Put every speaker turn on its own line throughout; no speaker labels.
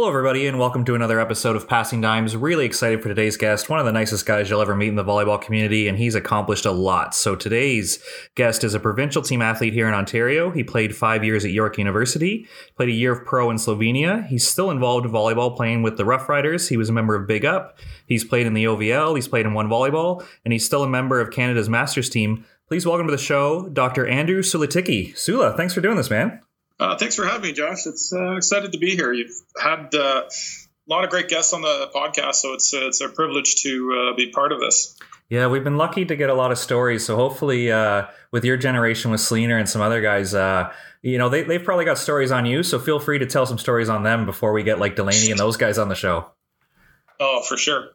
Hello, everybody, and welcome to another episode of Passing Dimes. Really excited for today's guest, one of the nicest guys you'll ever meet in the volleyball community, and he's accomplished a lot. So, today's guest is a provincial team athlete here in Ontario. He played five years at York University, played a year of pro in Slovenia. He's still involved in volleyball, playing with the Rough Riders. He was a member of Big Up. He's played in the OVL, he's played in One Volleyball, and he's still a member of Canada's Masters team. Please welcome to the show, Dr. Andrew Suliticki. Sula, thanks for doing this, man.
Uh, thanks for having me, Josh. It's uh, excited to be here. You've had uh, a lot of great guests on the podcast, so it's uh, it's a privilege to uh, be part of this.
Yeah, we've been lucky to get a lot of stories. So hopefully, uh, with your generation, with Selena and some other guys, you know, they they've probably got stories on you. So feel free to tell some stories on them before we get like Delaney and those guys on the show.
Oh, for sure.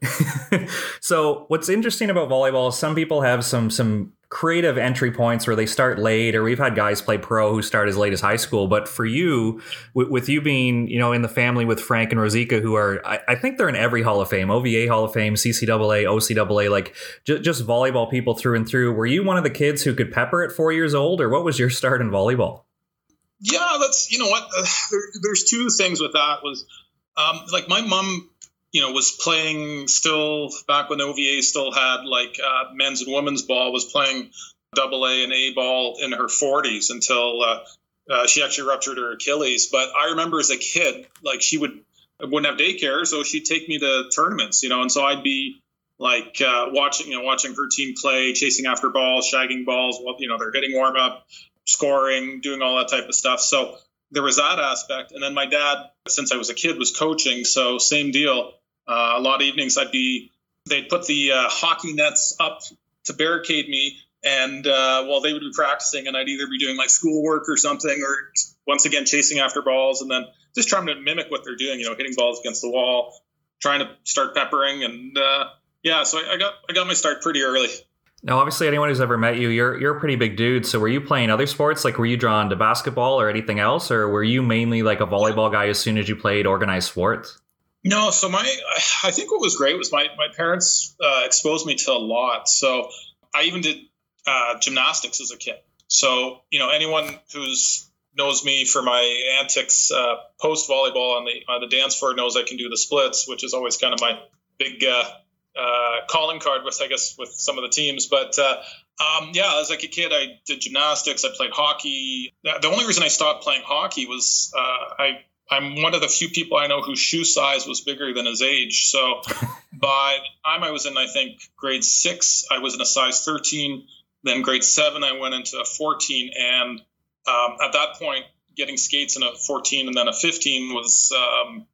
so, what's interesting about volleyball is some people have some some creative entry points where they start late, or we've had guys play pro who start as late as high school. But for you, with, with you being you know in the family with Frank and Rosika, who are I, I, think they're in every Hall of Fame, OVA Hall of Fame, CCAA, OCAA, like j- just volleyball people through and through. Were you one of the kids who could pepper at four years old, or what was your start in volleyball?
Yeah, that's you know what. Uh, there, there's two things with that was. Um, like my mom you know, was playing still back when OVA still had like uh, men's and women's ball, was playing double A and A ball in her 40s until uh, uh, she actually ruptured her Achilles. But I remember as a kid, like she would wouldn't have daycare, so she'd take me to tournaments, you know, and so I'd be like uh, watching, you know, watching her team play, chasing after balls, shagging balls, well, you know, they're hitting warm up, scoring, doing all that type of stuff. So there was that aspect, and then my dad, since I was a kid, was coaching, so same deal uh, a lot of evenings I'd be, they'd put the uh, hockey nets up to barricade me. And uh, while they would be practicing, and I'd either be doing like schoolwork or something, or once again chasing after balls, and then just trying to mimic what they're doing. You know, hitting balls against the wall, trying to start peppering, and uh, yeah. So I, I got I got my start pretty early.
Now, obviously, anyone who's ever met you, you're you're a pretty big dude. So, were you playing other sports? Like, were you drawn to basketball or anything else, or were you mainly like a volleyball guy as soon as you played organized sports?
No, so my I think what was great was my my parents uh, exposed me to a lot. So I even did uh, gymnastics as a kid. So you know anyone who's knows me for my antics uh, post volleyball on the on the dance floor knows I can do the splits, which is always kind of my big uh, uh, calling card with I guess with some of the teams. But uh, um, yeah, as like a kid, I did gymnastics. I played hockey. The only reason I stopped playing hockey was I I'm one of the few people I know whose shoe size was bigger than his age. So by the time I was in, I think, grade six, I was in a size 13. Then grade seven, I went into a 14. And um, at that point, getting skates in a 14 and then a 15 was, um,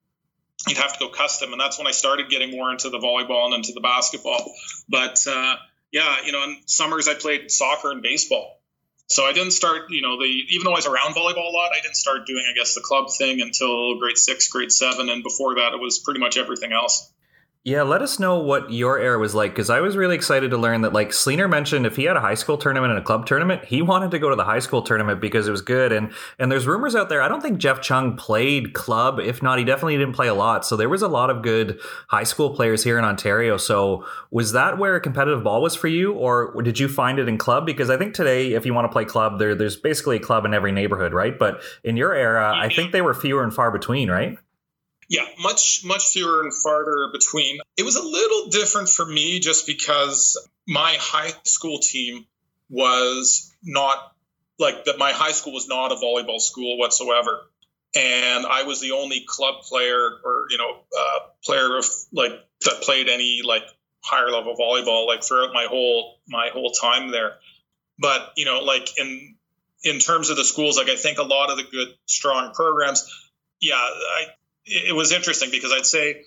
you'd have to go custom. And that's when I started getting more into the volleyball and into the basketball. But uh, yeah, you know, in summers, I played soccer and baseball. So I didn't start, you know, the even though I was around volleyball a lot, I didn't start doing, I guess, the club thing until grade six, grade seven, and before that, it was pretty much everything else.
Yeah, let us know what your era was like because I was really excited to learn that. Like Sleener mentioned, if he had a high school tournament and a club tournament, he wanted to go to the high school tournament because it was good. And and there's rumors out there. I don't think Jeff Chung played club. If not, he definitely didn't play a lot. So there was a lot of good high school players here in Ontario. So was that where competitive ball was for you, or did you find it in club? Because I think today, if you want to play club, there there's basically a club in every neighborhood, right? But in your era, I think they were fewer and far between, right?
Yeah, much much fewer and farther between. It was a little different for me just because my high school team was not like that. My high school was not a volleyball school whatsoever, and I was the only club player or you know uh, player of like that played any like higher level volleyball like throughout my whole my whole time there. But you know, like in in terms of the schools, like I think a lot of the good strong programs, yeah, I it was interesting because I'd say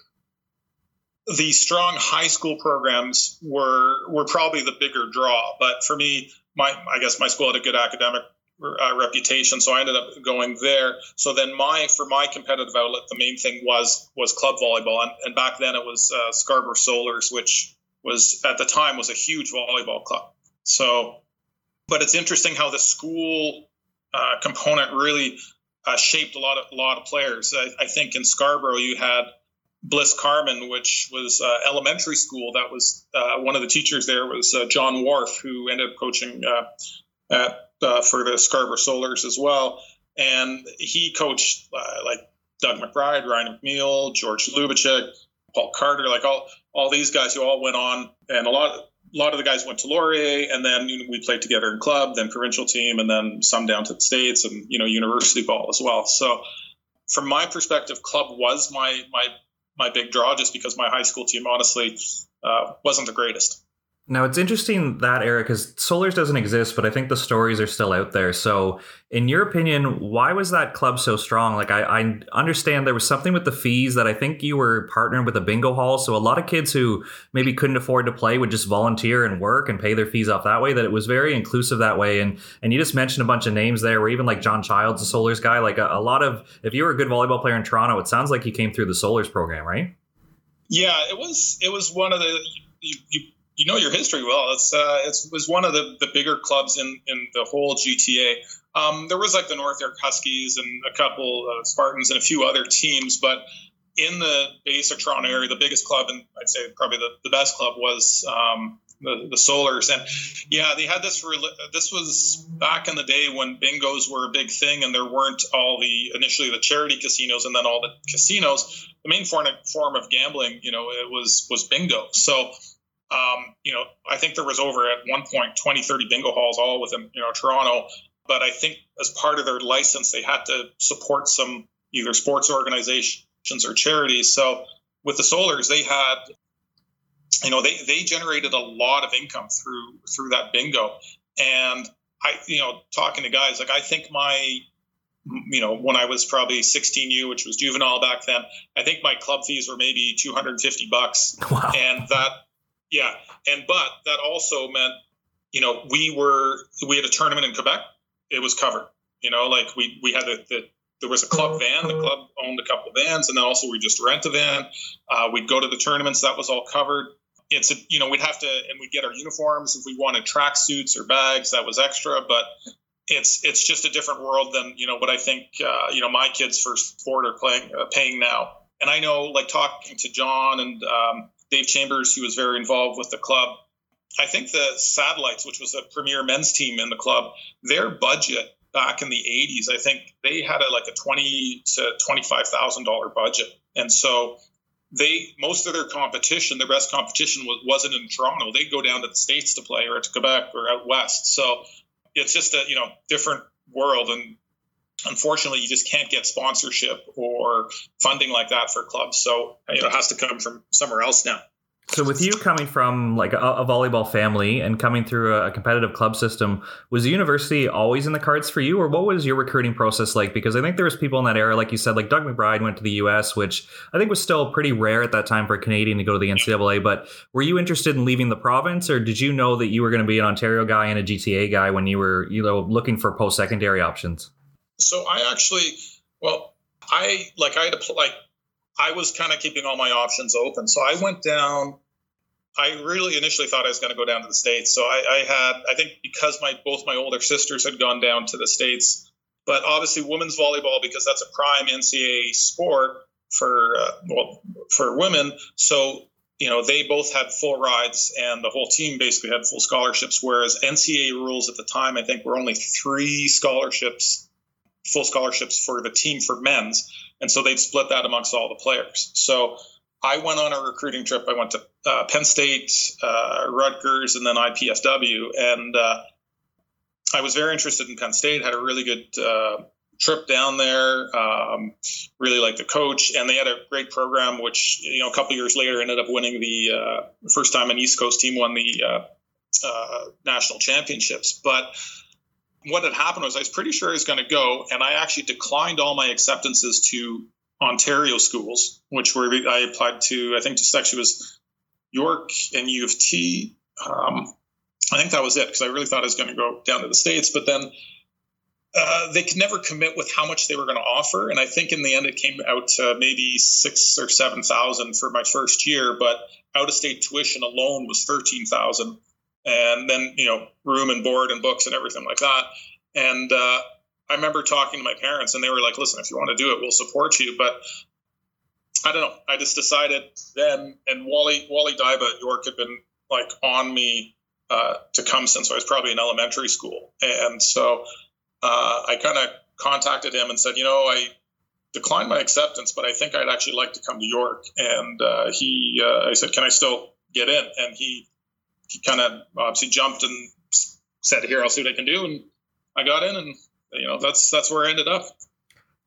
the strong high school programs were were probably the bigger draw. But for me, my I guess my school had a good academic uh, reputation, so I ended up going there. So then my for my competitive outlet, the main thing was was club volleyball, and, and back then it was uh, Scarborough Solars, which was at the time was a huge volleyball club. So, but it's interesting how the school uh, component really uh, shaped a lot of a lot of players. I, I, think in Scarborough you had Bliss Carman, which was uh, elementary school. That was uh, one of the teachers there was uh, John Wharf, who ended up coaching uh, at uh, for the Scarborough Solars as well. And he coached like Doug McBride, Ryan McNeil, George Lubachek, Paul Carter, like all all these guys who all went on, and a lot a lot of the guys went to Laurier, and then you know, we played together in club, then provincial team, and then some down to the states, and you know university ball as well. So, from my perspective, club was my my my big draw, just because my high school team honestly uh, wasn't the greatest.
Now it's interesting that era because Solars doesn't exist, but I think the stories are still out there. So, in your opinion, why was that club so strong? Like, I, I, understand there was something with the fees that I think you were partnered with a bingo hall. So, a lot of kids who maybe couldn't afford to play would just volunteer and work and pay their fees off that way. That it was very inclusive that way. And and you just mentioned a bunch of names there, where even like John Childs, a Solars guy, like a, a lot of if you were a good volleyball player in Toronto, it sounds like you came through the Solars program, right?
Yeah, it was. It was one of the. You, you you know your history well. It's uh, it was one of the, the bigger clubs in in the whole GTA. Um, there was like the North York Huskies and a couple of Spartans and a few other teams, but in the basic Toronto area, the biggest club and I'd say probably the, the best club was um, the, the Solars. And yeah, they had this. This was back in the day when bingos were a big thing, and there weren't all the initially the charity casinos and then all the casinos. The main form form of gambling, you know, it was was bingo. So um, you know, I think there was over at one point 20, 30 bingo halls all within, you know, Toronto. But I think as part of their license, they had to support some either sports organizations or charities. So with the Solars, they had, you know, they, they generated a lot of income through through that bingo. And I, you know, talking to guys, like I think my you know, when I was probably 16U, which was juvenile back then, I think my club fees were maybe 250 bucks. Wow. And that yeah, and but that also meant, you know, we were we had a tournament in Quebec. It was covered. You know, like we we had a, the there was a club van. The club owned a couple of vans, and then also we just rent a van. Uh, we'd go to the tournaments. That was all covered. It's a, you know we'd have to and we'd get our uniforms if we wanted track suits or bags. That was extra, but it's it's just a different world than you know what I think uh, you know my kids for sport are playing uh, paying now. And I know like talking to John and um, Dave Chambers, who was very involved with the club. I think the Satellites, which was a premier men's team in the club, their budget back in the 80s, I think they had a, like a twenty to twenty-five thousand dollar budget, and so they most of their competition, their best competition was, wasn't in Toronto. They'd go down to the states to play, or to Quebec, or out west. So it's just a you know different world, and unfortunately, you just can't get sponsorship or funding like that for clubs. So you know, it has to come from somewhere else now.
So, with you coming from like a, a, volleyball family and coming through a, competitive club system, was the university always in the cards for you, or what was your recruiting process like? Because I think there was people in that era, like you said, like Doug McBride went to the U.S., which I think was still pretty rare at that time for a Canadian to go to the NCAA. But were you interested in leaving the province, or did you know that you were going to be an Ontario guy and a GTA guy when you were, you know, looking for post secondary options?
So I actually, well, I like I had to like I was kind of keeping all my options open. So I went down. I really initially thought I was going to go down to the states. So I, I, had, I think, because my both my older sisters had gone down to the states, but obviously women's volleyball because that's a prime NCAA sport for uh, well for women. So you know they both had full rides, and the whole team basically had full scholarships. Whereas NCAA rules at the time, I think, were only three scholarships full scholarships for the team for men's, and so they'd split that amongst all the players. So I went on a recruiting trip. I went to uh, Penn State, uh, Rutgers, and then IPFW, and uh, I was very interested in Penn State. Had a really good uh, trip down there. Um, really liked the coach, and they had a great program. Which you know, a couple years later, ended up winning the uh, first time an East Coast team won the uh, national championships, but what had happened was I was pretty sure I was going to go, and I actually declined all my acceptances to Ontario schools, which were I applied to. I think just actually was York and U of T. Um, I think that was it because I really thought I was going to go down to the states, but then uh, they could never commit with how much they were going to offer, and I think in the end it came out to maybe six or seven thousand for my first year, but out of state tuition alone was thirteen thousand and then you know room and board and books and everything like that. And uh, I remember talking to my parents, and they were like, "Listen, if you want to do it, we'll support you." But I don't know. I just decided then, and Wally Wally Dyba at York had been like on me uh, to come since I was probably in elementary school, and so uh, I kind of contacted him and said, you know, I declined my acceptance, but I think I'd actually like to come to York. And uh, he, uh, I said, can I still get in? And he kind of obviously jumped and said, here, I'll see what I can do. And I got in and, you know, that's, that's where I ended up.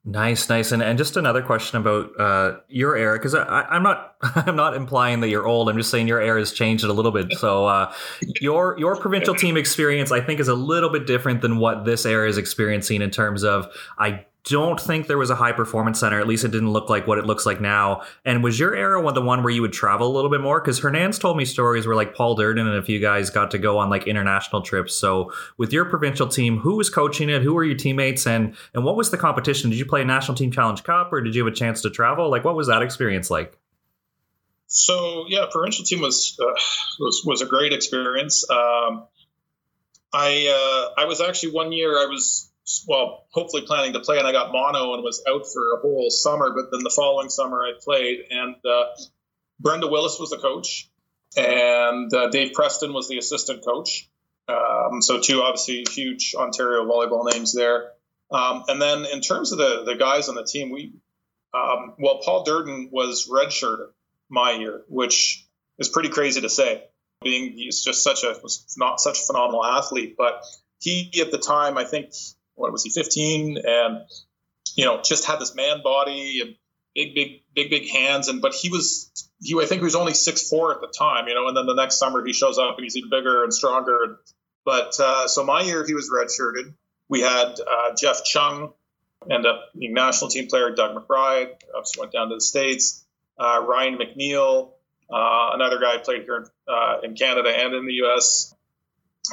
Nice, nice, and and just another question about uh, your era because I'm not I'm not implying that you're old. I'm just saying your era has changed a little bit. So uh, your your provincial team experience, I think, is a little bit different than what this era is experiencing in terms of I don't think there was a high performance center. At least it didn't look like what it looks like now. And was your era one the one where you would travel a little bit more? Because Hernan's told me stories where like Paul Duerden and a few guys got to go on like international trips. So with your provincial team, who was coaching it? Who were your teammates? And and what was the competition? Did you play a national team challenge cup or did you have a chance to travel? Like what was that experience like?
So yeah, provincial team was uh, was was a great experience. Um, I uh, I was actually one year I was well, hopefully planning to play, and I got mono and was out for a whole summer. But then the following summer, I played, and uh, Brenda Willis was the coach, and uh, Dave Preston was the assistant coach. Um, so two obviously huge Ontario volleyball names there. Um, and then in terms of the the guys on the team, we um, well, Paul Duerden was redshirted my year, which is pretty crazy to say, being he's just such a was not such a phenomenal athlete, but he at the time I think what was he 15 and you know just had this man body and big big big big hands. And but he was he I think he was only six four at the time you know and then the next summer he shows up and he's even bigger and stronger. But uh, so my year he was redshirted. We had uh, Jeff Chung end up being national team player Doug McBride obviously went down to the states. Uh, Ryan McNeil uh, another guy played here in, uh, in Canada and in the U.S.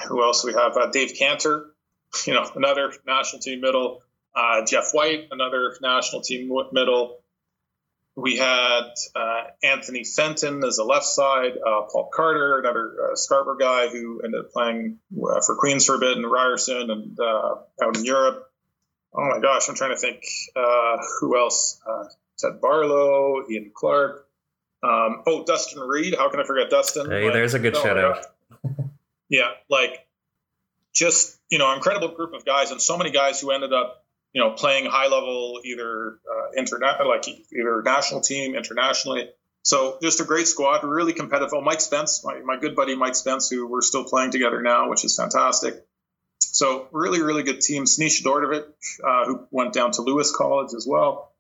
Who else we have? Uh, Dave Cantor, you know, another national team middle. Uh, Jeff White, another national team middle. We had uh, Anthony Fenton as a left side, uh, Paul Carter, another uh, Scarborough guy who ended up playing uh, for Queens for a bit and Ryerson and uh, out in Europe. Oh my gosh, I'm trying to think who else. Ted Barlow, Ian Clark. Um, oh, Dustin Reed. How can I forget Dustin?
Hey, like, there's a good oh shout out.
yeah, like just you know incredible group of guys and so many guys who ended up you know playing high level either uh, like either national team internationally. So just a great squad really competitive. Oh mike spence my, my good buddy mike spence who we're still playing together now which is fantastic. So really really good team. Sneesha Dordovic, uh, who went down to lewis college as well.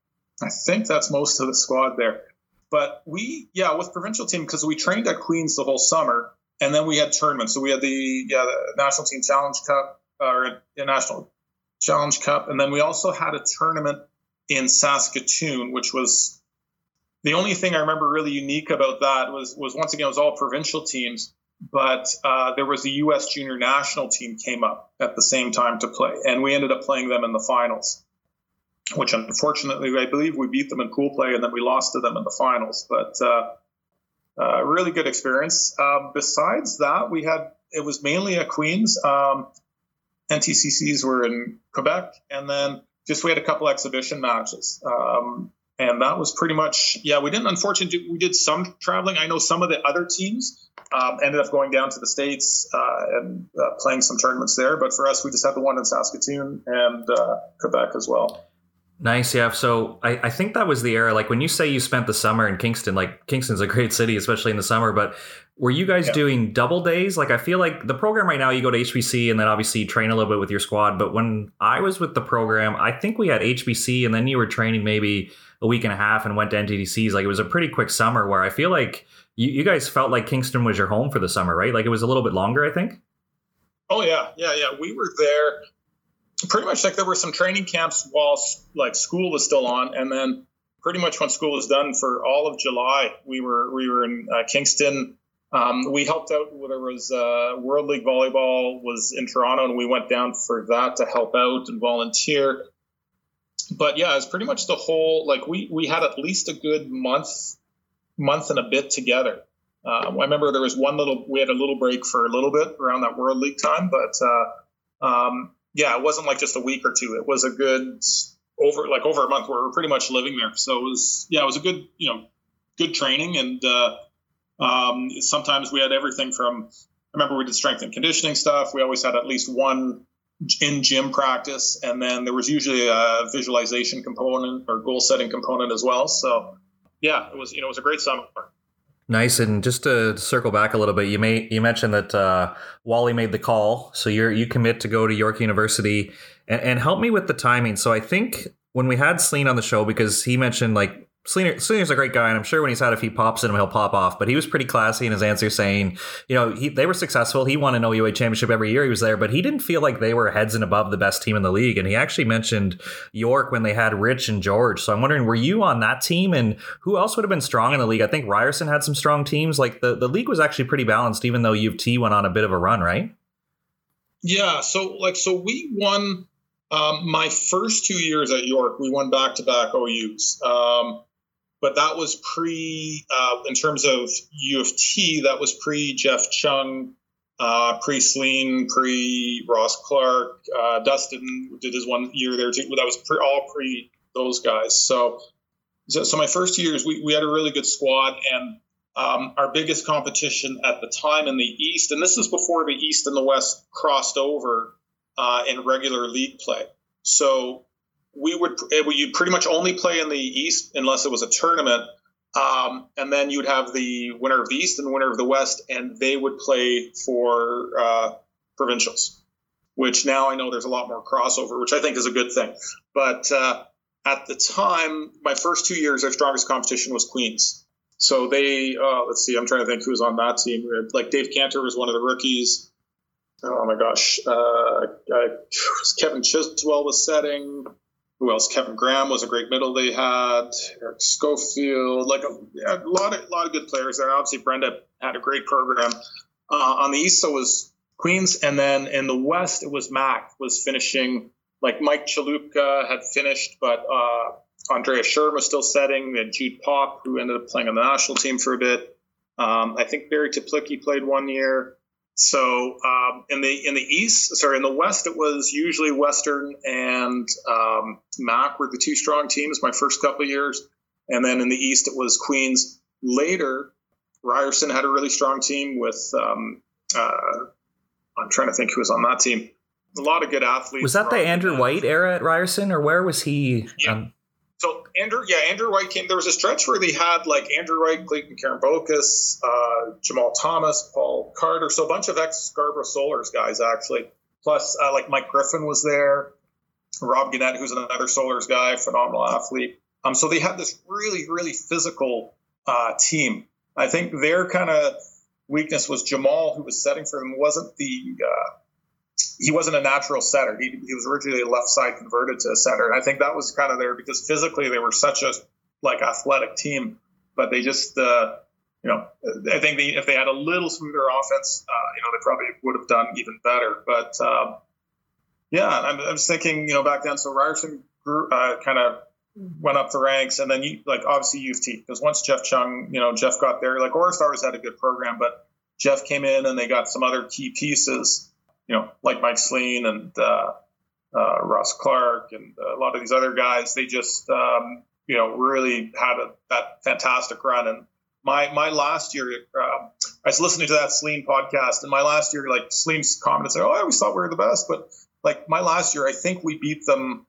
I think that's most of the squad there. But we yeah with provincial team because we trained at queens the whole summer and then we had tournaments. So we had the yeah the National Team Challenge Cup or the National Challenge Cup, and then we also had a tournament in Saskatoon, which was the only thing I remember really unique about that was was once again it was all provincial teams, but uh, there was a U.S. junior national team came up at the same time to play, and we ended up playing them in the finals. Which unfortunately, I believe we beat them in pool play, and then we lost to them in the finals. But uh, really good experience. Um, besides that, we had it was mainly at Queens. Um, NTCCs were in Quebec, and then just we had a couple exhibition matches. Um, and that was pretty much yeah. We didn't unfortunately we did some traveling. I know some of the other teams um, ended up going down to the states uh, and uh, playing some tournaments there. But for us, we just had the one in Saskatoon and uh, Quebec as well.
Nice, yeah. So I, I think that was the era. Like when you say you spent the summer in Kingston, like Kingston's a great city, especially in the summer. But were you guys yeah. doing double days? Like I feel like the program right now, you go to HPC and then obviously you train a little bit with your squad. But when I was with the program, I think we had HPC and then you were training maybe a week and a half and went to NTCCs. Like it was a pretty quick summer where I feel like you, you guys felt like Kingston was your home for the summer, right? Like it was a little bit longer, I think.
Oh yeah, yeah, yeah. We were there pretty much like there were some training camps while like school was still on, and then pretty much when school was done for all of July, we were we were in uh, Kingston. Um, we helped out. There was uh, World League volleyball was in Toronto, and we went down for that to help out and volunteer. But yeah, it's pretty much the whole like we we had at least a good month month and a bit together. Um, I remember there was one little we had a little break for a little bit around that World League time, but uh, um, yeah, it wasn't like just a week or two. It was a good over like over a month we are pretty much living there. So it was yeah, it was a good you know good training and uh, um, sometimes we had everything from I remember we did strength and conditioning stuff. We always had at least one in gym practice, and then there was usually a visualization component or goal setting component as well. So yeah, it was you know it was a great summer.
Nice, and just to circle back a little bit, you may you mentioned that uh, Wally made the call, so you're you commit to go to York University, and, and help me with the timing. So I think when we had Sleen on the show, because he mentioned like Sleener, Sleener's a great guy, and I'm sure when he's had a few pops in him, he'll pop off. But he was pretty classy in his answer, saying, you know, he, they were successful. He won an OUA championship every year he was there, but he didn't feel like they were heads and above the best team in the league. And he actually mentioned York when they had Rich and George. So I'm wondering, were you on that team, and who else would have been strong in the league? I think Ryerson had some strong teams. Like the the league was actually pretty balanced, even though U of T went on a bit of a run, right?
Yeah. So like, so we won. Um, my first two years at York, we won back to back OUs. Um, but that was pre, uh, in terms of U of T, that was pre Jeff Chung, uh, pre Sleen, pre Ross Clark. Uh, Dustin did his one year there too. That was pre, all pre those guys. So, so, so, my first years, we, we had a really good squad, and um, our biggest competition at the time in the East, and this is before the East and the West crossed over uh, in regular league play. So we would you pretty much only play in the East unless it was a tournament, um, and then you'd have the winner of the East and winner of the West, and they would play for uh, provincials. Which now I know there's a lot more crossover, which I think is a good thing. But uh, at the time, my first two years, our strongest competition was Queens. So they, uh, let's see, I'm trying to think who was on that team. Like Dave Cantor was one of the rookies. Oh my gosh, uh, Kevin Chiswell was setting who else? Kevin Graham was a great middle they had. Eric Schofield, like a, a lot of lot of good players there. Obviously, Brenda had a great program. Uh, on the east, so was Queens, and then in the west, it was Mac was finishing. Like Mike Chalupka had finished, but uh, Andrea Sherm was still setting. And Jude Pop, who ended up playing on the national team for a bit. Um, I think Barry Teplicki played one year. So um, in the in the east, sorry, in the west, it was usually Western and um, Mac were the two strong teams my first couple of years, and then in the east it was Queens. Later, Ryerson had a really strong team with. Um, uh, I'm trying to think who was on that team. A lot of good athletes.
Was that the Andrew White era at Ryerson, or where was he?
Yeah. Um, Andrew, yeah, Andrew White came. There was a stretch where they had like Andrew White, Clayton Karambokis, uh, Jamal Thomas, Paul Carter, so a bunch of ex Scarborough Solars guys actually. Plus, uh, like Mike Griffin was there, Rob Gannett, who's another Solars guy, phenomenal athlete. Um, so they had this really, really physical uh, team. I think their kind of weakness was Jamal, who was setting for them, wasn't the uh, he wasn't a natural setter. He, he was originally a left side converted to a setter. And I think that was kind of there because physically they were such a like athletic team, but they just, uh, you know, I think they, if they had a little smoother offense, uh, you know, they probably would have done even better. But um, yeah, I'm, I'm thinking, you know, back then, so Ryerson grew, uh, kind of went up the ranks, and then you, like obviously U of T because once Jeff Chung, you know, Jeff got there, like Orastars had a good program, but Jeff came in and they got some other key pieces you know, like Mike Sleen and uh, uh, Ross Clark and a lot of these other guys, they just, um, you know, really had a, that fantastic run. And my my last year, uh, I was listening to that Sleen podcast, and my last year, like Sleen's commented, said, "Oh, I always thought we were the best," but like my last year, I think we beat them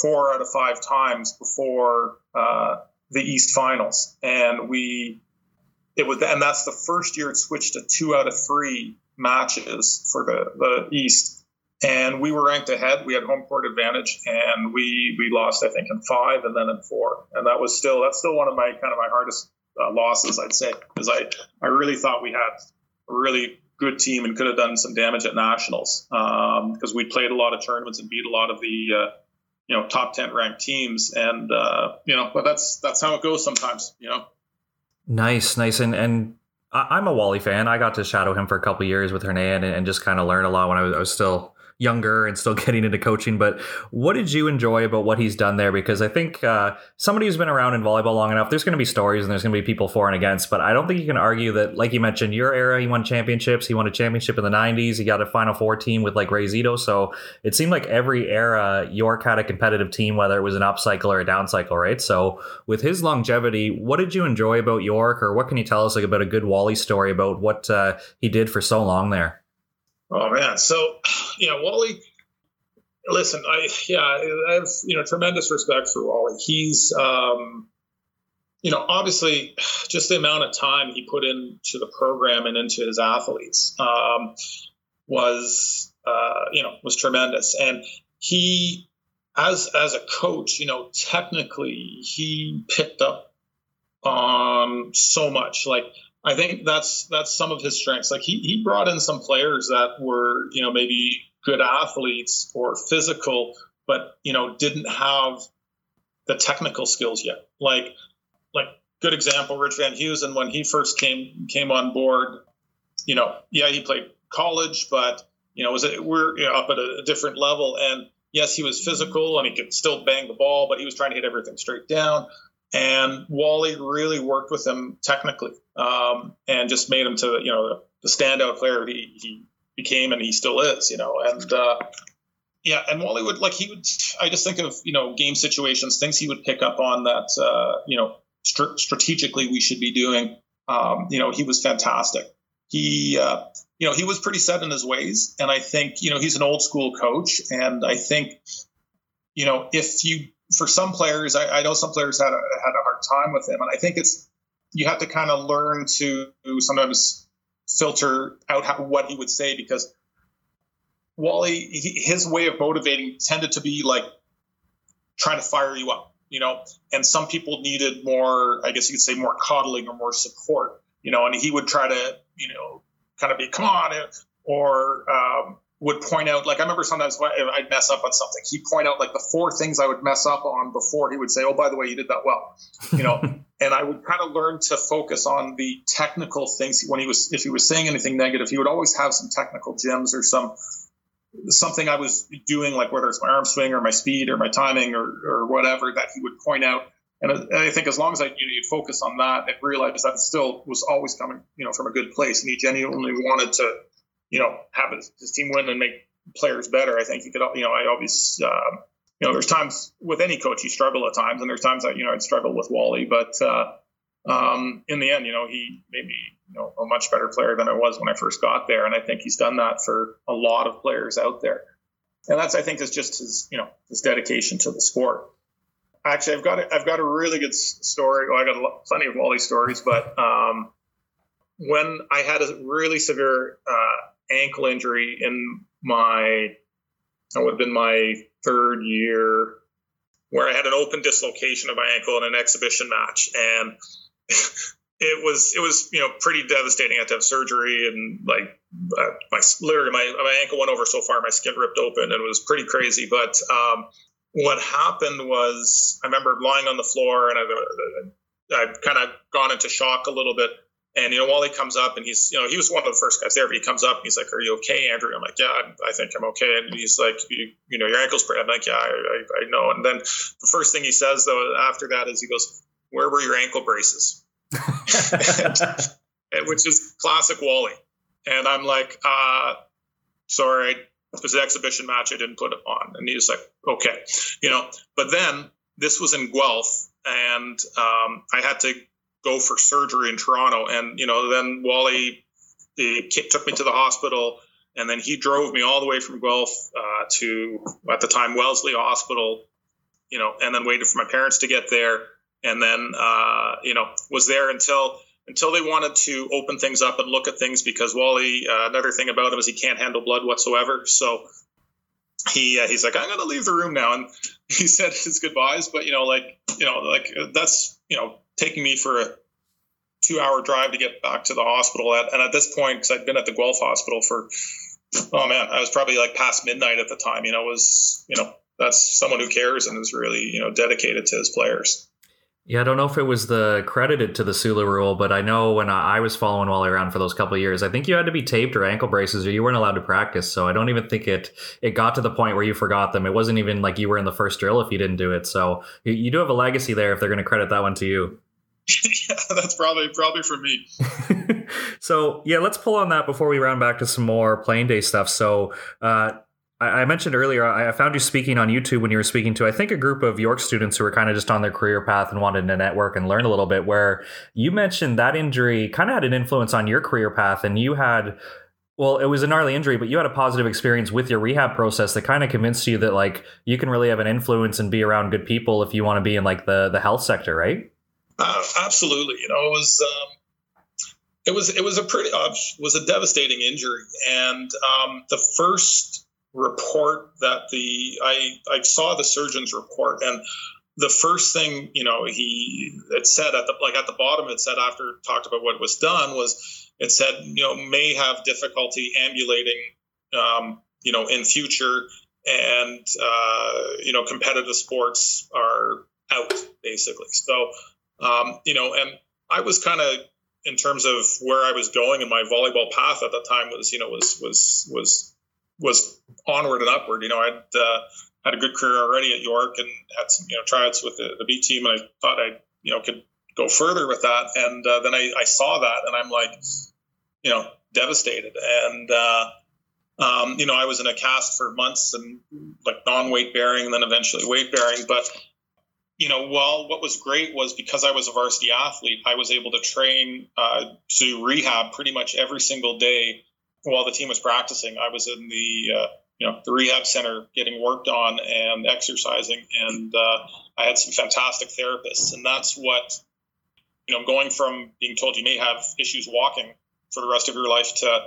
four out of five times before uh, the East Finals, and we it was, and that's the first year it switched to two out of three matches for the, the East. And we were ranked ahead. We had home court advantage, and we we lost, I think, in five and then in four. And that was still that's still one of my kind of my hardest uh, losses, I'd say, because I I really thought we had a really good team and could have done some damage at nationals because um, we played a lot of tournaments and beat a lot of the uh, you know top 10 ranked teams and uh, you know but that's that's how it goes sometimes you know
nice nice and and I'm a Wally fan. I got to shadow him for a couple years with Hernan and, and just kind of learn a lot when I was, I was still younger and still getting into coaching. But what did you enjoy about what he's done there? Because I think uh, somebody who's been around in volleyball long enough, there's going to be stories and there's going to be people for and against. But I don't think you can argue that, like you mentioned, your era, he won championships. He won a championship in the 90s. He got a Final Four team with like Ray Zito. So it seemed like every era, York had a competitive team, whether it was an up cycle or a down cycle, right? So with his longevity, what did you enjoy about York, or what can you tell us like about a good Wally story about what uh, he did for so long there?
Oh man, so you know Wally listen, I yeah, I have you know tremendous respect for Wally. He's um, you know obviously just the amount of time he put into the program and into his athletes um, was uh, you know was tremendous, and he as as a coach, you know, technically he picked up on so much. Like I think that's that's some of his strengths. Like he he brought in some players that were you know maybe good athletes or physical, but you know didn't have the technical skills yet. Like like good example, Rich Van Huizen when he first came came on board. You know, yeah, he played college, but you know, was it, we're you know, up at a different level. And yes, he was physical and he could still bang the ball, but he was trying to hit everything straight down. And Wally really worked with him technically um, and just made him to you know the, standout player he, he became and he still is, you know. And uh, yeah, and Wally would like he would. I just think of you know game situations, things he would pick up on that uh, you know st- strategically we should be doing. Um, you know, he was fantastic. He uh, you know he was pretty set in his ways, and I think you know he's an old school coach, and I think you know if you for some players, I, I know some players had a, had a hard time with him, and I think it's you have to kind of learn to sometimes filter out how, what he would say because Wally, he, his way of motivating tended to be like trying to fire you up, you know, and some people needed more, I guess you could say more coddling or more support, you know, and he would try to, you know, kind of be, come on, or, um, would point out like I remember sometimes I'd mess up on something. He'd point out like the four things I would mess up on before he would say, "Oh, by the way, you did that well," you know. and I would kind of learn to focus on the technical things when he was if he was saying anything negative, he would always have some technical gems or some something I was doing, like whether it's my arm swing or my speed or my timing or, or whatever that he would point out. And I think as long as I you know, you'd focus on that and realize that it still was always coming, you know, from a good place, and he genuinely wanted to you know, have his, team win and make players better. I think you could, you know, I always, uh, you know, there's times with any coach you struggle at times, and there's times that you know I'd struggle with Wally, but uh, um, in the end, you know, he made me you know a much better player than I was when I first got there, and I think he's done that for a lot of players out there, and that's I think is just his you know his dedication to the sport. Actually, I've got a, I've got a really good story. Well, I got a, plenty of Wally stories, but um, when I had a really severe uh, ankle injury in my, it would have been my third year, where I had an open dislocation of my ankle in an exhibition match, and it was it was you know pretty devastating. I had to have surgery, and like uh, my literally my my ankle went over so far, my skin ripped open, and it was pretty crazy. But um, what happened was I remember lying on the floor, and I I kind of gone into shock a little bit and you know, Wally comes up and he's, you know, he was one of the first guys there. But he comes up and he's like, "Are you okay, Andrew?" I'm like, "Yeah, I think I'm okay." And he's like, "You, you know, your ankle's pretty." I'm like, "Yeah, I, I, I, know." And then the first thing he says though after that is he goes, "Where were your ankle braces?" and, which is classic Wally. And I'm like, uh, "Sorry, it was an exhibition match. I didn't put it on." And he's like, "Okay," you know. But then this was in Guelph, and um, I had to go for surgery in Toronto. And, you know, then Wally took me to the hospital and then he drove me all the way from Guelph uh, to, at the time, Wellesley Hospital, you know, and then waited for my parents to get there. And then, uh, you know, was there until until they wanted to open things up and look at things because Wally, uh, another thing about him is he can't handle blood whatsoever. So he uh, he's like, I'm gonna leave the room now, and he said his goodbyes. But you know, like you know, like that's you know, taking me for a two hour drive to get back to the hospital. At, and at this point, because I'd been at the Guelph hospital for, oh man, I was probably like past midnight at the time. You know, was you know that's someone who cares and is really you know dedicated to his players.
Yeah, I don't know if it was the credited to the Sula rule, but I know when I was following Wally around for those couple years, I think you had to be taped or ankle braces, or you weren't allowed to practice. So I don't even think it it got to the point where you forgot them. It wasn't even like you were in the first drill if you didn't do it. So you, you do have a legacy there if they're going to credit that one to you.
yeah, that's probably probably for me.
so yeah, let's pull on that before we round back to some more playing day stuff. So uh, I, mentioned earlier, I found you speaking on YouTube when you were speaking to, I think, a group of York students who were kind of just on their career path and wanted to network and learn a little bit. Where you mentioned that injury kind of had an influence on your career path, and you had Well, it was a gnarly injury, but you had a positive experience with your rehab process that kind of convinced you that like you can really have an influence and be around good people if you want to be in like the the health sector, right?
Uh, absolutely. You know, it was um, it was it was a pretty uh, was a devastating injury, and um, the first report that the I I saw the surgeon's report and the first thing you know he it said at the like at the bottom it said after it talked about what was done was it said you know may have difficulty ambulating um, you know in future and uh, you know competitive sports are out basically so um, you know and I was kind of in terms of where I was going and my volleyball path at the time was you know was was was was onward and upward you know I'd uh, had a good career already at York and had some you know tryouts with the, the B team, and I thought I you know could go further with that. And uh, then I, I saw that, and I'm like, you know, devastated. And uh, um, you know, I was in a cast for months and like non-weight bearing, and then eventually weight bearing. But you know, well, what was great was because I was a varsity athlete, I was able to train uh, to rehab pretty much every single day while the team was practicing. I was in the uh, you know the rehab center getting worked on and exercising and uh, i had some fantastic therapists and that's what you know going from being told you may have issues walking for the rest of your life to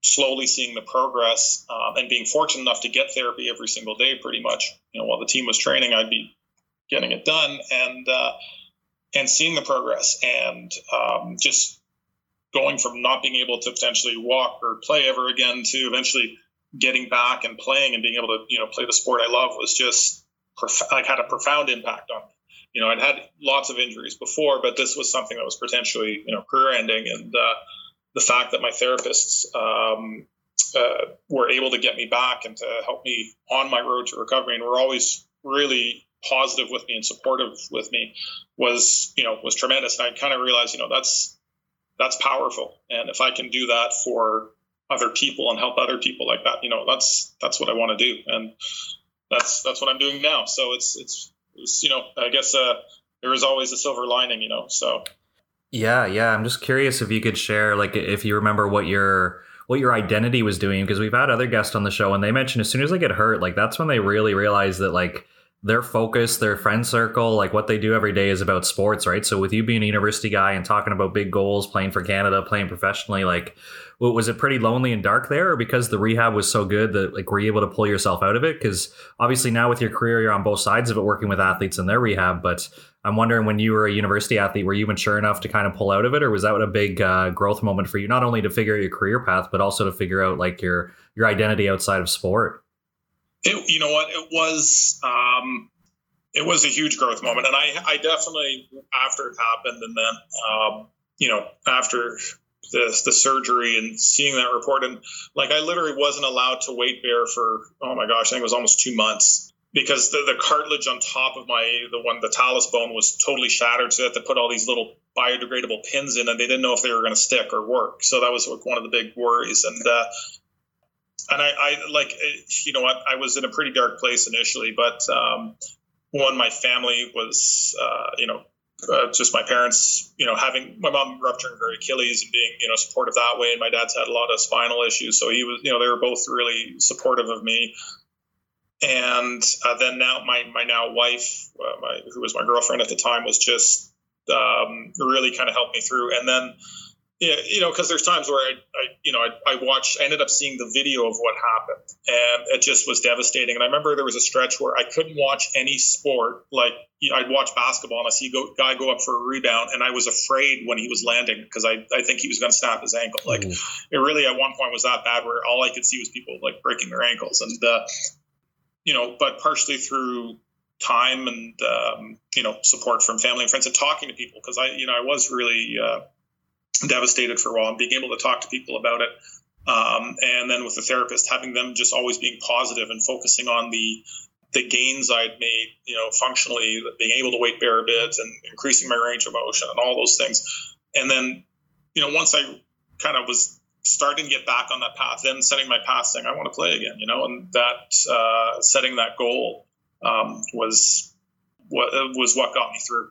slowly seeing the progress um, and being fortunate enough to get therapy every single day pretty much you know while the team was training i'd be getting it done and uh, and seeing the progress and um, just going from not being able to potentially walk or play ever again to eventually getting back and playing and being able to you know play the sport I love was just prof- like had a profound impact on me. You know, I'd had lots of injuries before, but this was something that was potentially you know career ending, and uh, the fact that my therapists um, uh, were able to get me back and to help me on my road to recovery, and were always really positive with me and supportive with me was you know was tremendous. And I kind of realized you know that's that's powerful, and if I can do that for other people and help other people like that. You know, that's that's what I want to do, and that's that's what I'm doing now. So it's it's, it's you know, I guess uh, there is always a silver lining. You know, so.
Yeah, yeah. I'm just curious if you could share, like, if you remember what your what your identity was doing, because we've had other guests on the show, and they mentioned as soon as they get hurt, like that's when they really realize that, like their focus, their friend circle, like what they do every day is about sports, right? So with you being a university guy and talking about big goals, playing for Canada, playing professionally, like was it pretty lonely and dark there or because the rehab was so good that like were you able to pull yourself out of it? Because obviously now with your career, you're on both sides of it working with athletes in their rehab, but I'm wondering when you were a university athlete, were you mature enough to kind of pull out of it, or was that a big uh, growth moment for you? Not only to figure out your career path, but also to figure out like your your identity outside of sport.
It, you know what? It was um, it was a huge growth moment, and I I definitely after it happened, and then um, you know after the the surgery and seeing that report, and like I literally wasn't allowed to weight bear for oh my gosh, I think it was almost two months because the, the cartilage on top of my the one the talus bone was totally shattered. So they had to put all these little biodegradable pins in and they didn't know if they were going to stick or work. So that was one of the big worries. And uh, and I, I like eh, you know what? I was in a pretty dark place initially, but um, one my family was uh, you know uh, just my parents you know having my mom rupturing her Achilles and being you know supportive that way, and my dad's had a lot of spinal issues, so he was you know they were both really supportive of me. And uh, then now my my now wife, uh, my, who was my girlfriend at the time, was just um, really kind of helped me through, and then yeah, you know, because there's times where I, I you know, I, I, watched, I ended up seeing the video of what happened, and it just was devastating. And I remember there was a stretch where I couldn't watch any sport. Like you know, I'd watch basketball and I see a guy go up for a rebound, and I was afraid when he was landing because I, I think he was going to snap his ankle. Like mm. it really at one point was that bad where all I could see was people like breaking their ankles, and uh, you know, but partially through time and um, you know support from family and friends and talking to people because I you know I was really uh, devastated for a while and being able to talk to people about it. Um, and then with the therapist, having them just always being positive and focusing on the the gains I'd made, you know, functionally, being able to weight bear a bit and increasing my range of motion and all those things. And then, you know, once I kind of was starting to get back on that path, then setting my path saying I want to play again, you know, and that uh, setting that goal um, was what was what got me through.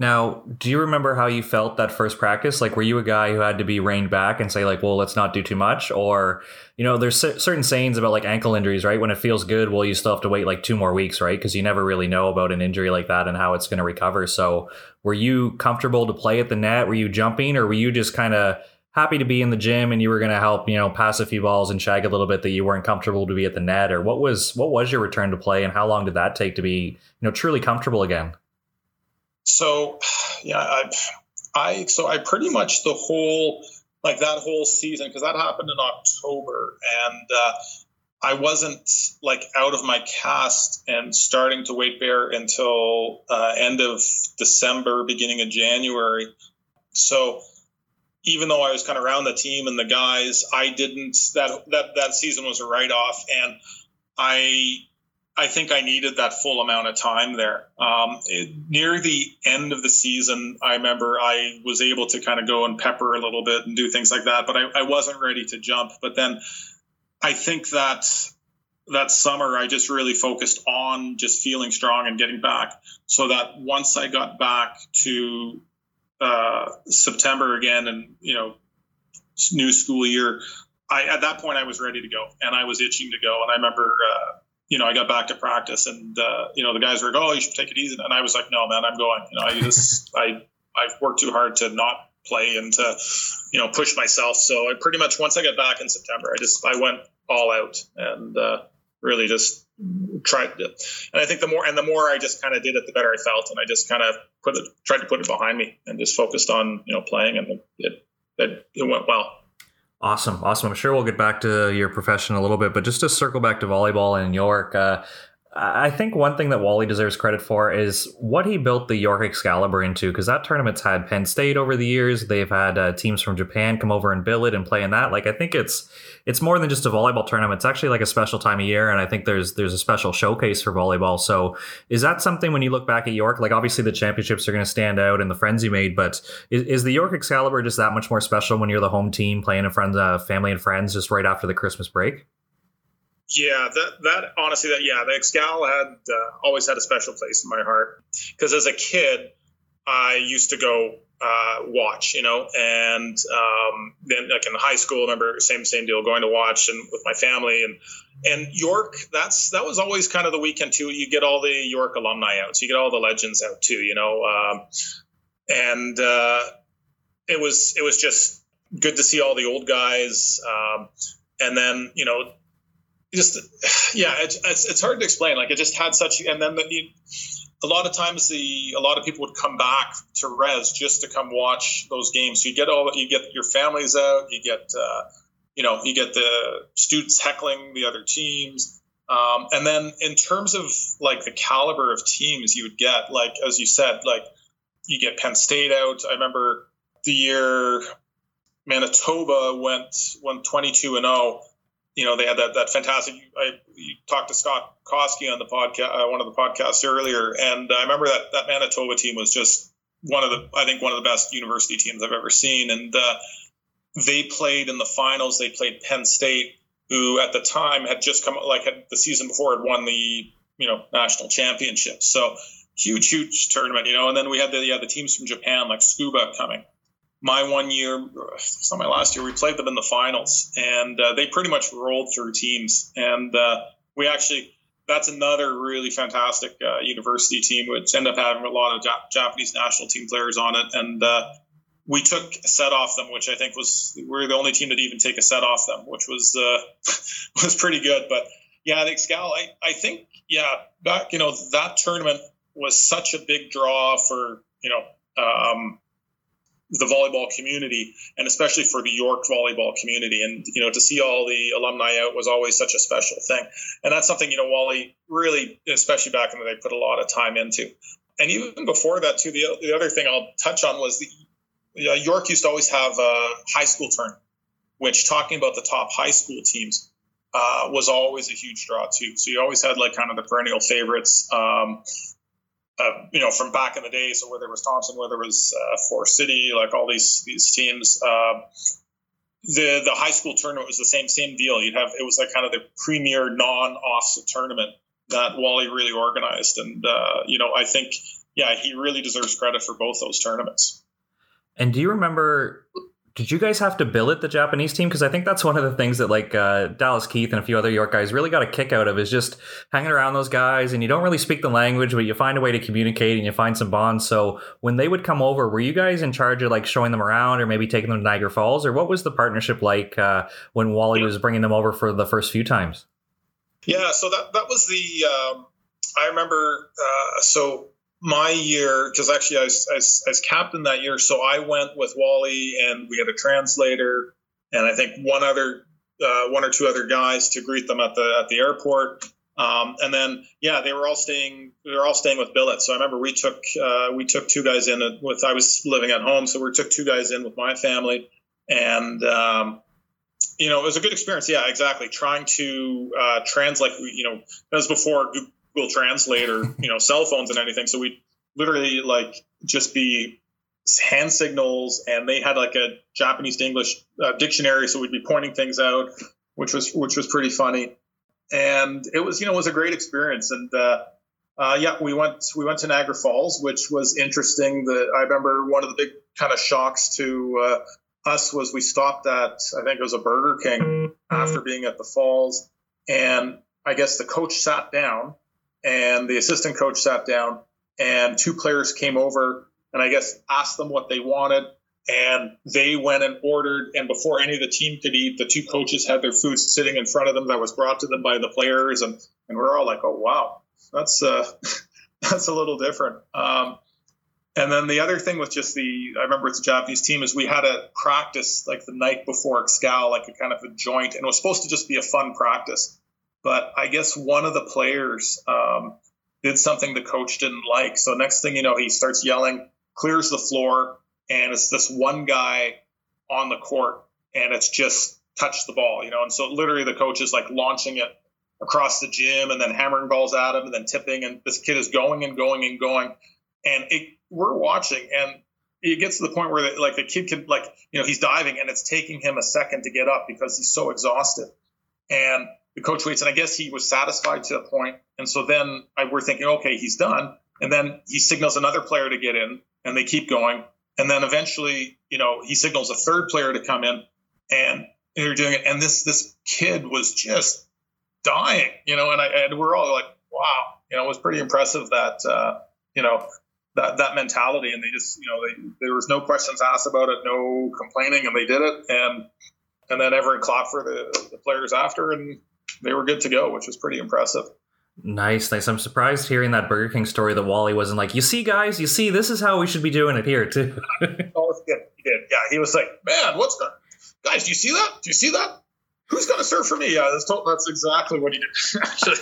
Now, do you remember how you felt that first practice? Like, were you a guy who had to be reined back and say, like, well, let's not do too much? Or, you know, there's certain sayings about like ankle injuries, right? When it feels good, well, you still have to wait like two more weeks, right? Because you never really know about an injury like that and how it's going to recover. So, were you comfortable to play at the net? Were you jumping or were you just kind of happy to be in the gym and you were going to help, you know, pass a few balls and shag a little bit that you weren't comfortable to be at the net? Or what was, what was your return to play and how long did that take to be, you know, truly comfortable again?
So, yeah, I, I so I pretty much the whole like that whole season because that happened in October and uh, I wasn't like out of my cast and starting to weight bear until uh, end of December, beginning of January. So even though I was kind of around the team and the guys, I didn't that that that season was a write off and I I think I needed that full amount of time there. Um, it, near the end of the season, I remember I was able to kind of go and pepper a little bit and do things like that, but I, I wasn't ready to jump. But then I think that that summer I just really focused on just feeling strong and getting back, so that once I got back to uh, September again, and you know, new school year, I at that point I was ready to go and I was itching to go. And I remember. Uh, you know, I got back to practice and, uh, you know, the guys were like, oh, you should take it easy. And I was like, no, man, I'm going. You know, I just, I, I've worked too hard to not play and to, you know, push myself. So I pretty much, once I got back in September, I just, I went all out and uh, really just tried to. And I think the more, and the more I just kind of did it, the better I felt. And I just kind of put it, tried to put it behind me and just focused on, you know, playing and it, it, it went well.
Awesome, awesome. I'm sure we'll get back to your profession a little bit, but just to circle back to volleyball in York, uh, I think one thing that Wally deserves credit for is what he built the York Excalibur into, because that tournament's had Penn State over the years. They've had uh, teams from Japan come over and bill it and play in that. Like I think it's it's more than just a volleyball tournament. It's actually like a special time of year, and I think there's there's a special showcase for volleyball. So is that something when you look back at York? Like obviously the championships are going to stand out and the friends you made, but is, is the York Excalibur just that much more special when you're the home team playing in front of family and friends just right after the Christmas break?
Yeah, that that honestly, that yeah, the Excal had uh, always had a special place in my heart because as a kid, I used to go uh, watch, you know, and um, then like in high school, remember same same deal, going to watch and with my family and and York. That's that was always kind of the weekend too. You get all the York alumni out, so you get all the legends out too, you know, um, and uh, it was it was just good to see all the old guys. Um, and then you know just yeah, it's, it's, it's hard to explain. Like it just had such, and then the, you, a lot of times the a lot of people would come back to res just to come watch those games. So you get all you get your families out, you get uh, you know you get the students heckling the other teams. Um, and then in terms of like the caliber of teams you would get, like as you said, like you get Penn State out. I remember the year Manitoba went went 22 and 0 you know, they had that that fantastic. I talked to Scott Koskie on the podcast, uh, one of the podcasts earlier, and I remember that that Manitoba team was just one of the, I think, one of the best university teams I've ever seen, and uh, they played in the finals. They played Penn State, who at the time had just come, like had the season before had won the you know national championship. So huge, huge tournament, you know. And then we had the yeah the teams from Japan like Tsukuba coming my one year, it's not my last year, we played them in the finals, and uh, they pretty much rolled through teams. And uh, we actually, that's another really fantastic uh, university team, which ended up having a lot of Jap- Japanese national team players on it. And uh, we took a set off them, which I think was we we're the only team that even take a set off them, which was uh, was pretty good. But yeah, the Excal, I, I think yeah, back you know that tournament was such a big draw for you know. Um, the volleyball community and especially for the York volleyball community. And, you know, to see all the alumni out was always such a special thing. And that's something, you know, Wally really, especially back in the day, put a lot of time into. And even before that, too, the, the other thing I'll touch on was the uh, York used to always have a high school turn, which talking about the top high school teams uh, was always a huge draw, too. So you always had like kind of the perennial favorites. Um, uh, you know, from back in the day. So whether it was Thompson, whether it was uh, City, like all these these teams, uh, the the high school tournament was the same same deal. You'd have it was like kind of the premier non offset tournament that Wally really organized, and uh, you know, I think yeah, he really deserves credit for both those tournaments.
And do you remember did you guys have to billet the Japanese team? Because I think that's one of the things that like uh, Dallas Keith and a few other York guys really got a kick out of is just hanging around those guys, and you don't really speak the language, but you find a way to communicate and you find some bonds. So when they would come over, were you guys in charge of like showing them around or maybe taking them to Niagara Falls, or what was the partnership like uh, when Wally was bringing them over for the first few times?
Yeah, so that that was the um, I remember. Uh, so my year, because actually I was, I, was, I was captain that year, so I went with Wally and we had a translator and I think one other, uh, one or two other guys to greet them at the at the airport. Um, and then yeah, they were all staying. They were all staying with Billet. So I remember we took uh, we took two guys in with. I was living at home, so we took two guys in with my family, and um, you know it was a good experience. Yeah, exactly. Trying to uh, translate. You know, that was before Google Translate or you know cell phones and anything. So we literally like just be hand signals, and they had like a Japanese to English uh, dictionary, so we'd be pointing things out, which was which was pretty funny, and it was you know it was a great experience, and uh, uh, yeah, we went we went to Niagara Falls, which was interesting. The I remember one of the big kind of shocks to uh, us was we stopped at I think it was a Burger King after being at the falls, and I guess the coach sat down and the assistant coach sat down and two players came over and I guess asked them what they wanted and they went and ordered and before any of the team could eat the two coaches had their food sitting in front of them that was brought to them by the players and and we're all like oh wow. That's uh that's a little different. Um and then the other thing with just the I remember it's a Japanese team is we had a practice like the night before Excal like a kind of a joint and it was supposed to just be a fun practice but I guess one of the players um, did something the coach didn't like. So next thing you know, he starts yelling, clears the floor, and it's this one guy on the court, and it's just touch the ball, you know. And so literally the coach is like launching it across the gym and then hammering balls at him and then tipping, and this kid is going and going and going, and it, we're watching and. It gets to the point where, the, like, the kid can, like, you know, he's diving and it's taking him a second to get up because he's so exhausted. And the coach waits, and I guess he was satisfied to a point. And so then I, we're thinking, okay, he's done. And then he signals another player to get in, and they keep going. And then eventually, you know, he signals a third player to come in, and they're doing it. And this this kid was just dying, you know. And I and we're all like, wow, you know, it was pretty impressive that uh, you know that that mentality. And they just, you know, they, there was no questions asked about it, no complaining, and they did it. And and then everyone clapped for the, the players after, and they were good to go, which was pretty impressive.
Nice, nice. I'm surprised hearing that Burger King story that Wally wasn't like, you see, guys, you see, this is how we should be doing it here, too.
oh, he did. He did. Yeah, he was like, man, what's that? Guys, do you see that? Do you see that? Who's going to serve for me? Yeah, that's, that's exactly what he did, actually.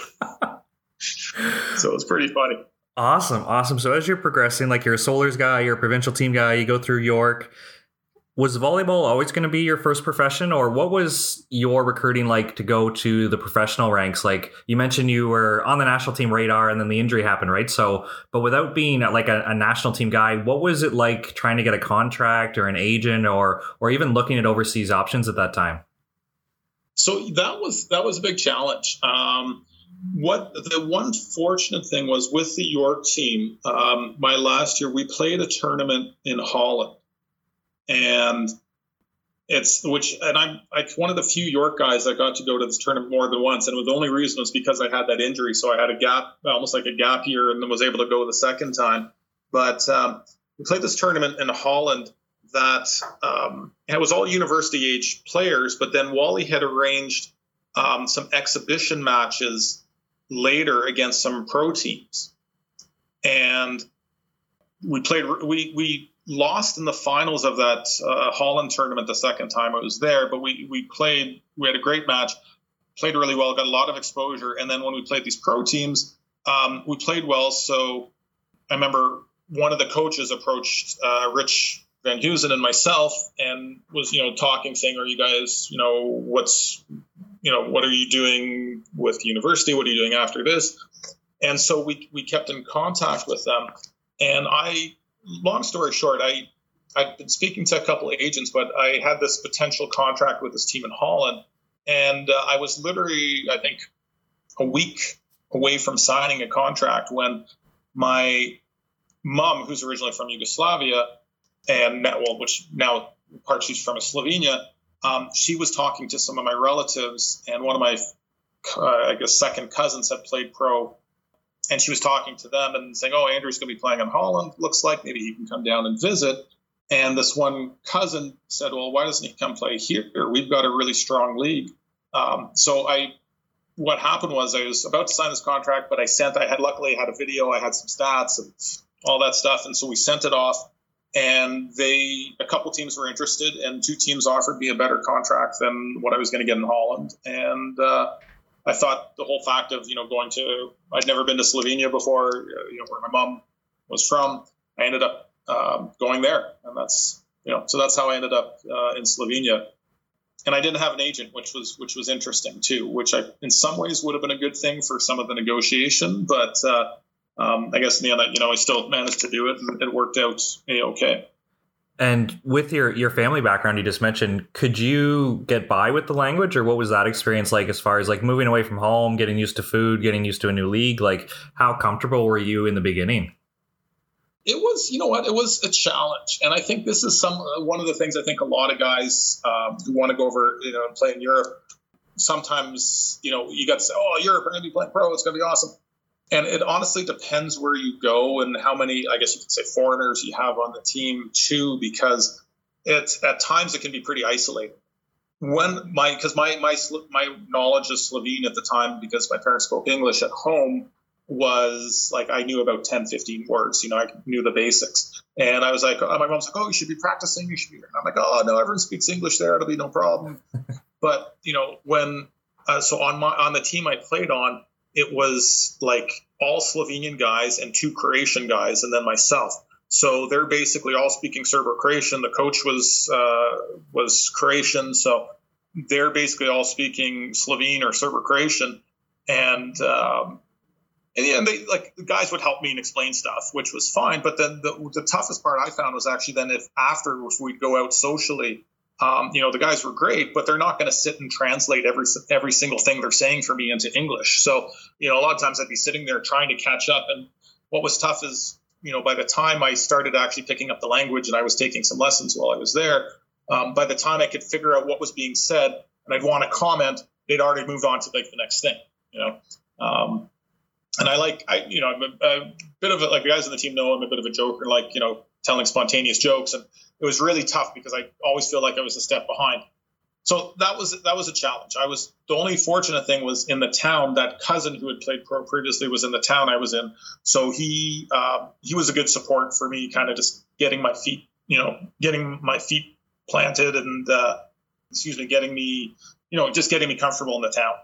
so it's pretty funny.
Awesome, awesome. So as you're progressing, like you're a Solars guy, you're a provincial team guy, you go through York, was volleyball always going to be your first profession or what was your recruiting like to go to the professional ranks? Like you mentioned you were on the national team radar and then the injury happened right? So but without being like a, a, national team guy what was it like trying to get a contract or an agent or or even looking at overseas options at that time?
So that was that was a big challenge. Um, what the one fortunate thing was with the york team um, my last year we played a tournament in holland and it's which and I'm like one of the few York guys that got to go to this tournament more than once, and the only reason was because I had that injury, so I had a gap, almost like a gap year, and then was able to go the second time. But um, we played this tournament in Holland that um, it was all university age players, but then Wally had arranged um, some exhibition matches later against some pro teams, and we played we we lost in the finals of that uh, Holland tournament the second time I was there, but we we played. We had a great match, played really well, got a lot of exposure, and then when we played these pro teams, um, we played well. So I remember one of the coaches approached uh, Rich Van Husen and myself and was you know talking, saying, "Are you guys you know what's you know what are you doing with university? What are you doing after this?" And so we we kept in contact with them, and I long story short, I I've been speaking to a couple of agents, but I had this potential contract with this team in Holland, and uh, I was literally, I think, a week away from signing a contract when my mom, who's originally from Yugoslavia, and well, which now part she's from Slovenia, um, she was talking to some of my relatives, and one of my, uh, I guess, second cousins had played pro, and she was talking to them and saying, "Oh, Andrew's going to be playing in Holland. Looks like maybe he can come down and visit." And this one cousin said, "Well, why doesn't he come play here? We've got a really strong league." Um, so I, what happened was I was about to sign this contract, but I sent. I had luckily had a video. I had some stats and all that stuff, and so we sent it off and they a couple teams were interested and two teams offered me a better contract than what i was going to get in holland and uh, i thought the whole fact of you know going to i'd never been to slovenia before you know where my mom was from. I ended up um, going there. And that's you know so that's how i ended up uh, in slovenia. And i didn't have an agent which was which was interesting too which i in some ways would have been a good thing for some of the negotiation. But uh, um, I guess in the end, you know, I still managed to do it, and it worked out okay.
And with your your family background, you just mentioned, could you get by with the language, or what was that experience like as far as like moving away from home, getting used to food, getting used to a new league? Like, how comfortable were you in the beginning?
It was, you know what, it was a challenge, and I think this is some one of the things I think a lot of guys um, who want to go over, you know, and play in Europe. Sometimes, you know, you got to say, "Oh, Europe, we're going to be playing pro. It's going to be awesome." And it honestly depends where you go and how many, I guess you could say, foreigners you have on the team too, because it at times it can be pretty isolating. When my because my my my knowledge of Slovene at the time, because my parents spoke English at home, was like I knew about 10, 15 words. You know, I knew the basics. And I was like, oh, my mom's like, oh, you should be practicing. You should be. And I'm like, oh no, everyone speaks English there. It'll be no problem. but you know, when uh, so on my on the team I played on, it was like all Slovenian guys and two Croatian guys, and then myself. So they're basically all speaking Serbo-Croatian. The coach was uh, was Croatian, so they're basically all speaking Slovene or Serbo-Croatian, and um, and yeah, they like the guys would help me and explain stuff, which was fine. But then the, the toughest part I found was actually then if after if we'd go out socially um, you know, the guys were great, but they're not going to sit and translate every every single thing they're saying for me into English. So, you know, a lot of times I'd be sitting there trying to catch up. And what was tough is, you know, by the time I started actually picking up the language and I was taking some lessons while I was there, um, by the time I could figure out what was being said and I'd want to comment, they'd already moved on to like the next thing, you know. Um, and I like, I, you know, I'm a, a bit of a, like the guys on the team know I'm a bit of a joker, like, you know, telling spontaneous jokes. And it was really tough because I always feel like I was a step behind. So that was that was a challenge. I was the only fortunate thing was in the town that cousin who had played pro previously was in the town I was in. So he um, he was a good support for me, kind of just getting my feet, you know, getting my feet planted and uh, excuse me, getting me, you know, just getting me comfortable in the town.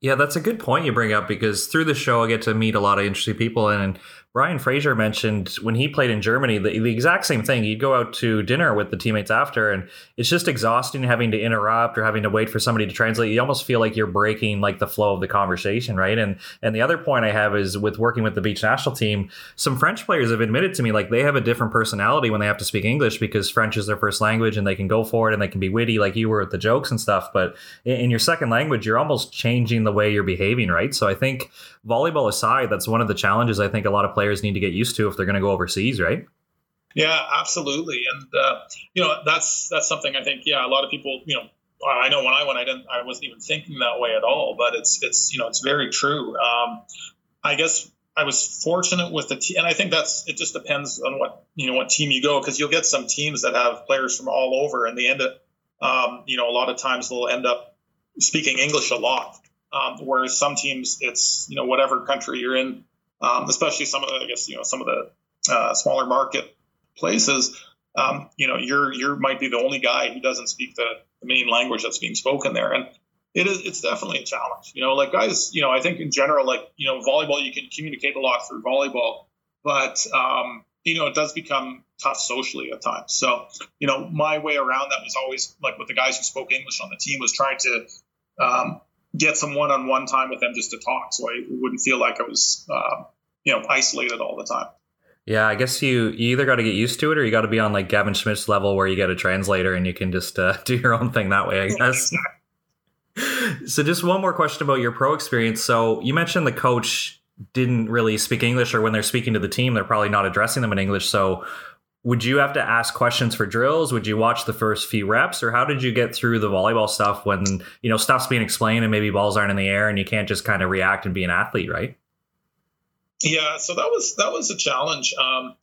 Yeah, that's a good point you bring up because through the show I get to meet a lot of interesting people and Ryan Fraser mentioned when he played in Germany the, the, exact same thing. He'd go out to dinner with the teammates after, and it's just exhausting having to interrupt or having to wait for somebody to translate. You almost feel like you're breaking like the flow of the conversation, right? And and the other point I have is with working with the beach national team, some French players have admitted to me like they have a different personality when they have to speak English because French is their first language and they can go for it and they can be witty like you were with the jokes and stuff. But in, in your second language, you're almost changing the way you're behaving, right? So I think volleyball aside, that's one of the challenges I think a lot of players need to get used to if they're going to go overseas, right?
Yeah, absolutely, and uh, you know that's that's something I think. Yeah, a lot of people, you know, I know when I went, I didn't, I wasn't even thinking that way at all. But it's it's you know it's very true. Um, I guess I was fortunate with the team, and I think that's it. Just depends on what you know what team you go because you'll get some teams that have players from all over, and they end up, um, you know, a lot of times they'll end up speaking English a lot. Um, whereas some teams, it's you know whatever country you're in, um, especially some of the, I guess you know some of the uh, smaller market places. Um, you know, you're you might be the only guy who doesn't speak the, the, main language that's being spoken there, and it is it's definitely a challenge. You know, like guys, you know, I think in general, like you know, volleyball you can communicate a lot through volleyball, but um, you know, it does become tough socially at times. So, you know, my way around that was always like with the guys who spoke English on the team was trying to um, get some one-on-one time with them just to talk, so I wouldn't feel like I was, uh, you know, isolated all the time.
Yeah, I guess you, you either got to get used to it or you got to be on like Gavin Schmidt's level where you get a translator and you can just uh, do your own thing that way, I guess. so, just one more question about your pro experience. So, you mentioned the coach didn't really speak English, or when they're speaking to the team, they're probably not addressing them in English. So, would you have to ask questions for drills? Would you watch the first few reps, or how did you get through the volleyball stuff when you know stuff's being explained and maybe balls aren't in the air and you can't just kind of react and be an athlete, right?
Yeah, so that was that was a challenge. Um,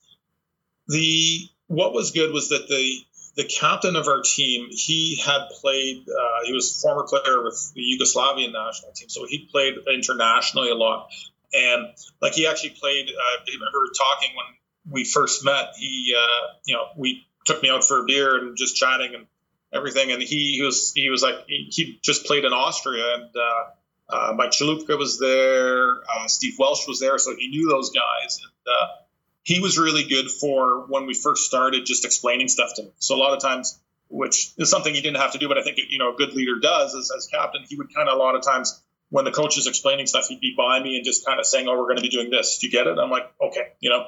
the what was good was that the the captain of our team he had played. Uh, he was former player with the Yugoslavian national team, so he played internationally a lot. And like he actually played. Uh, I remember talking when we first met, he, uh, you know, we took me out for a beer and just chatting and everything. And he, he was, he was like, he, just played in Austria and, uh, uh, Mike Chalupka was there, uh, Steve Welsh was there, so he knew those guys. And uh, he was really good for when we first started, just explaining stuff to me. So a lot of times, which is something he didn't have to do, but I think you know a good leader does, as, as captain, he would kind of a lot of times when the coach is explaining stuff, he'd be by me and just kind of saying, "Oh, we're going to be doing this. Do you get it?" I'm like, "Okay," you know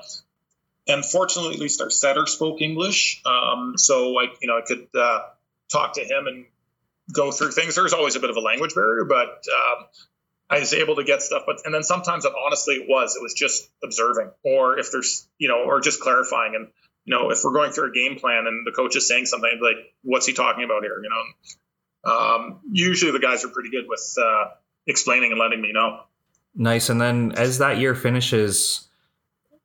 and fortunately, at least our setter spoke English, um, so I, you know, I could uh, talk to him and go through things. There's always a bit of a language barrier, but um, I was able to get stuff. But and then sometimes, honestly, it was it was just observing, or if there's, you know, or just clarifying. And you know, if we're going through a game plan and the coach is saying something like, "What's he talking about here?" You know, um, usually the guys are pretty good with uh, explaining and letting me know.
Nice. And then as that year finishes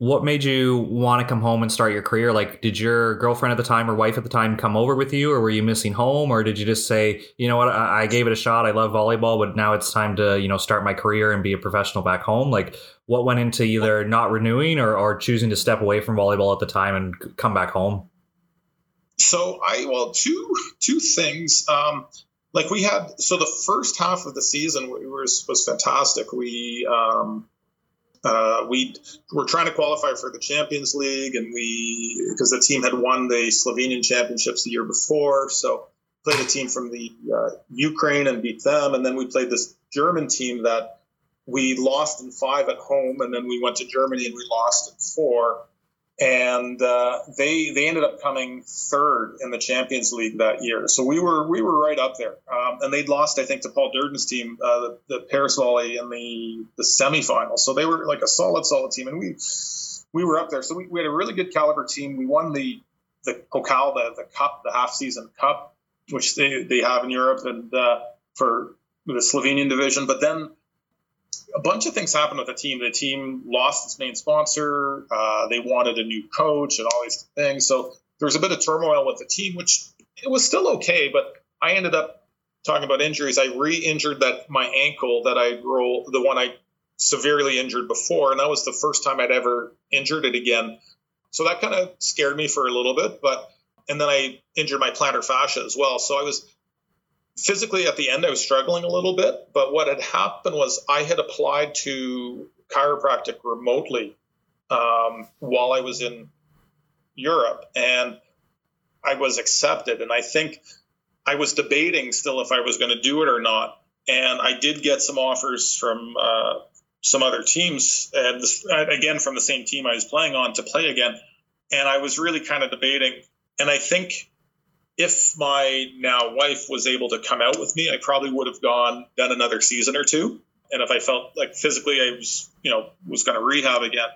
what made you want to come home and start your career? Like, did your girlfriend at the time or wife at the time come over with you, or were you missing home, or did you just say, you know what, I, I gave it a shot, I love volleyball, but now it's time to, you know, start my career and be a professional back home? Like, what went into either not renewing or, or choosing to step away from volleyball at the time and come back home?
So I well, two two things. Um, like we had so the first half of the season was was fantastic. We um, uh, we were trying to qualify for the Champions League, and we because the team had won the Slovenian championships the year before, so played a team from the uh, Ukraine and beat them, and then we played this German team that we lost in five at home, and then we went to Germany and we lost in four and uh, they they ended up coming third in the Champions League that year. So we were we were right up there, um, and they'd lost I think to Paul Duerden's team, uh, the, the Paris Volley in the the semifinals. So they were like a solid solid team, and we we were up there. So we, we had a really good caliber team. We won the the Pokal, the, the cup, the half season cup, which they, they have in Europe and uh, for the Slovenian division. But then a bunch of things happened with the team. The team lost its main sponsor. Uh, they wanted a new coach and all these things. So there was a bit of turmoil with the team, which it was still okay. But I ended up talking about injuries. I re-injured that my ankle that I rolled, the one I severely injured before, and that was the first time I'd ever injured it again. So that kind of scared me for a little bit. But and then I injured my plantar fascia as well. So I was physically at the end, I was struggling a little bit. But what had happened was I had applied to chiropractic remotely um, while I was in Europe, and I was accepted. And I think I was debating still if I was going to do it or not. And I did get some offers from uh, some other teams, and this, again from the same team I was playing on to play again. And I was really kind of debating. And I think if my now wife was able to come out with me, I probably would have gone done another season or two. And if I felt like physically I was, you know, was going to rehab again.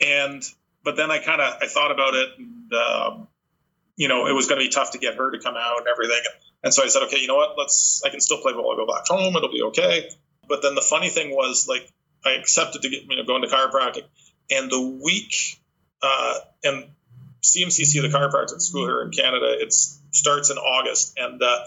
And but then I kind of I thought about it, and um, you know, it was going to be tough to get her to come out and everything. And so I said, okay, you know what? Let's. I can still play ball. I'll go back home. It'll be okay. But then the funny thing was, like, I accepted to get you know going to chiropractic, and the week, uh, and CMCC, the chiropractic school here in Canada, it starts in August, and uh,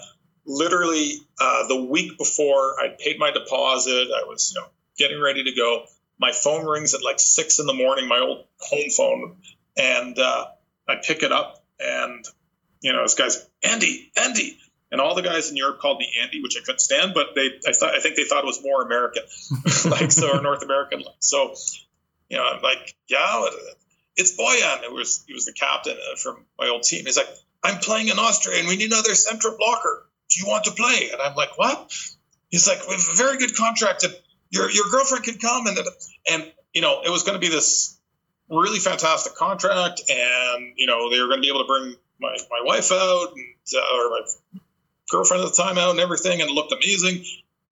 literally uh, the week before I paid my deposit, I was you know getting ready to go. My phone rings at like six in the morning, my old home phone, and uh, I pick it up, and you know this guy's Andy, Andy, and all the guys in Europe called me Andy, which I couldn't stand, but they I thought I think they thought it was more American, like so or North American. So you know, I'm like, yeah, it's Boyan. It was he was the captain uh, from my old team. He's like, I'm playing in Austria and we need another central blocker. Do you want to play? And I'm like, what? He's like, we have a very good contract. And your your girlfriend can come and and you know it was going to be this really fantastic contract, and you know they were going to be able to bring my, my wife out and uh, or my girlfriend at the time out and everything, and it looked amazing.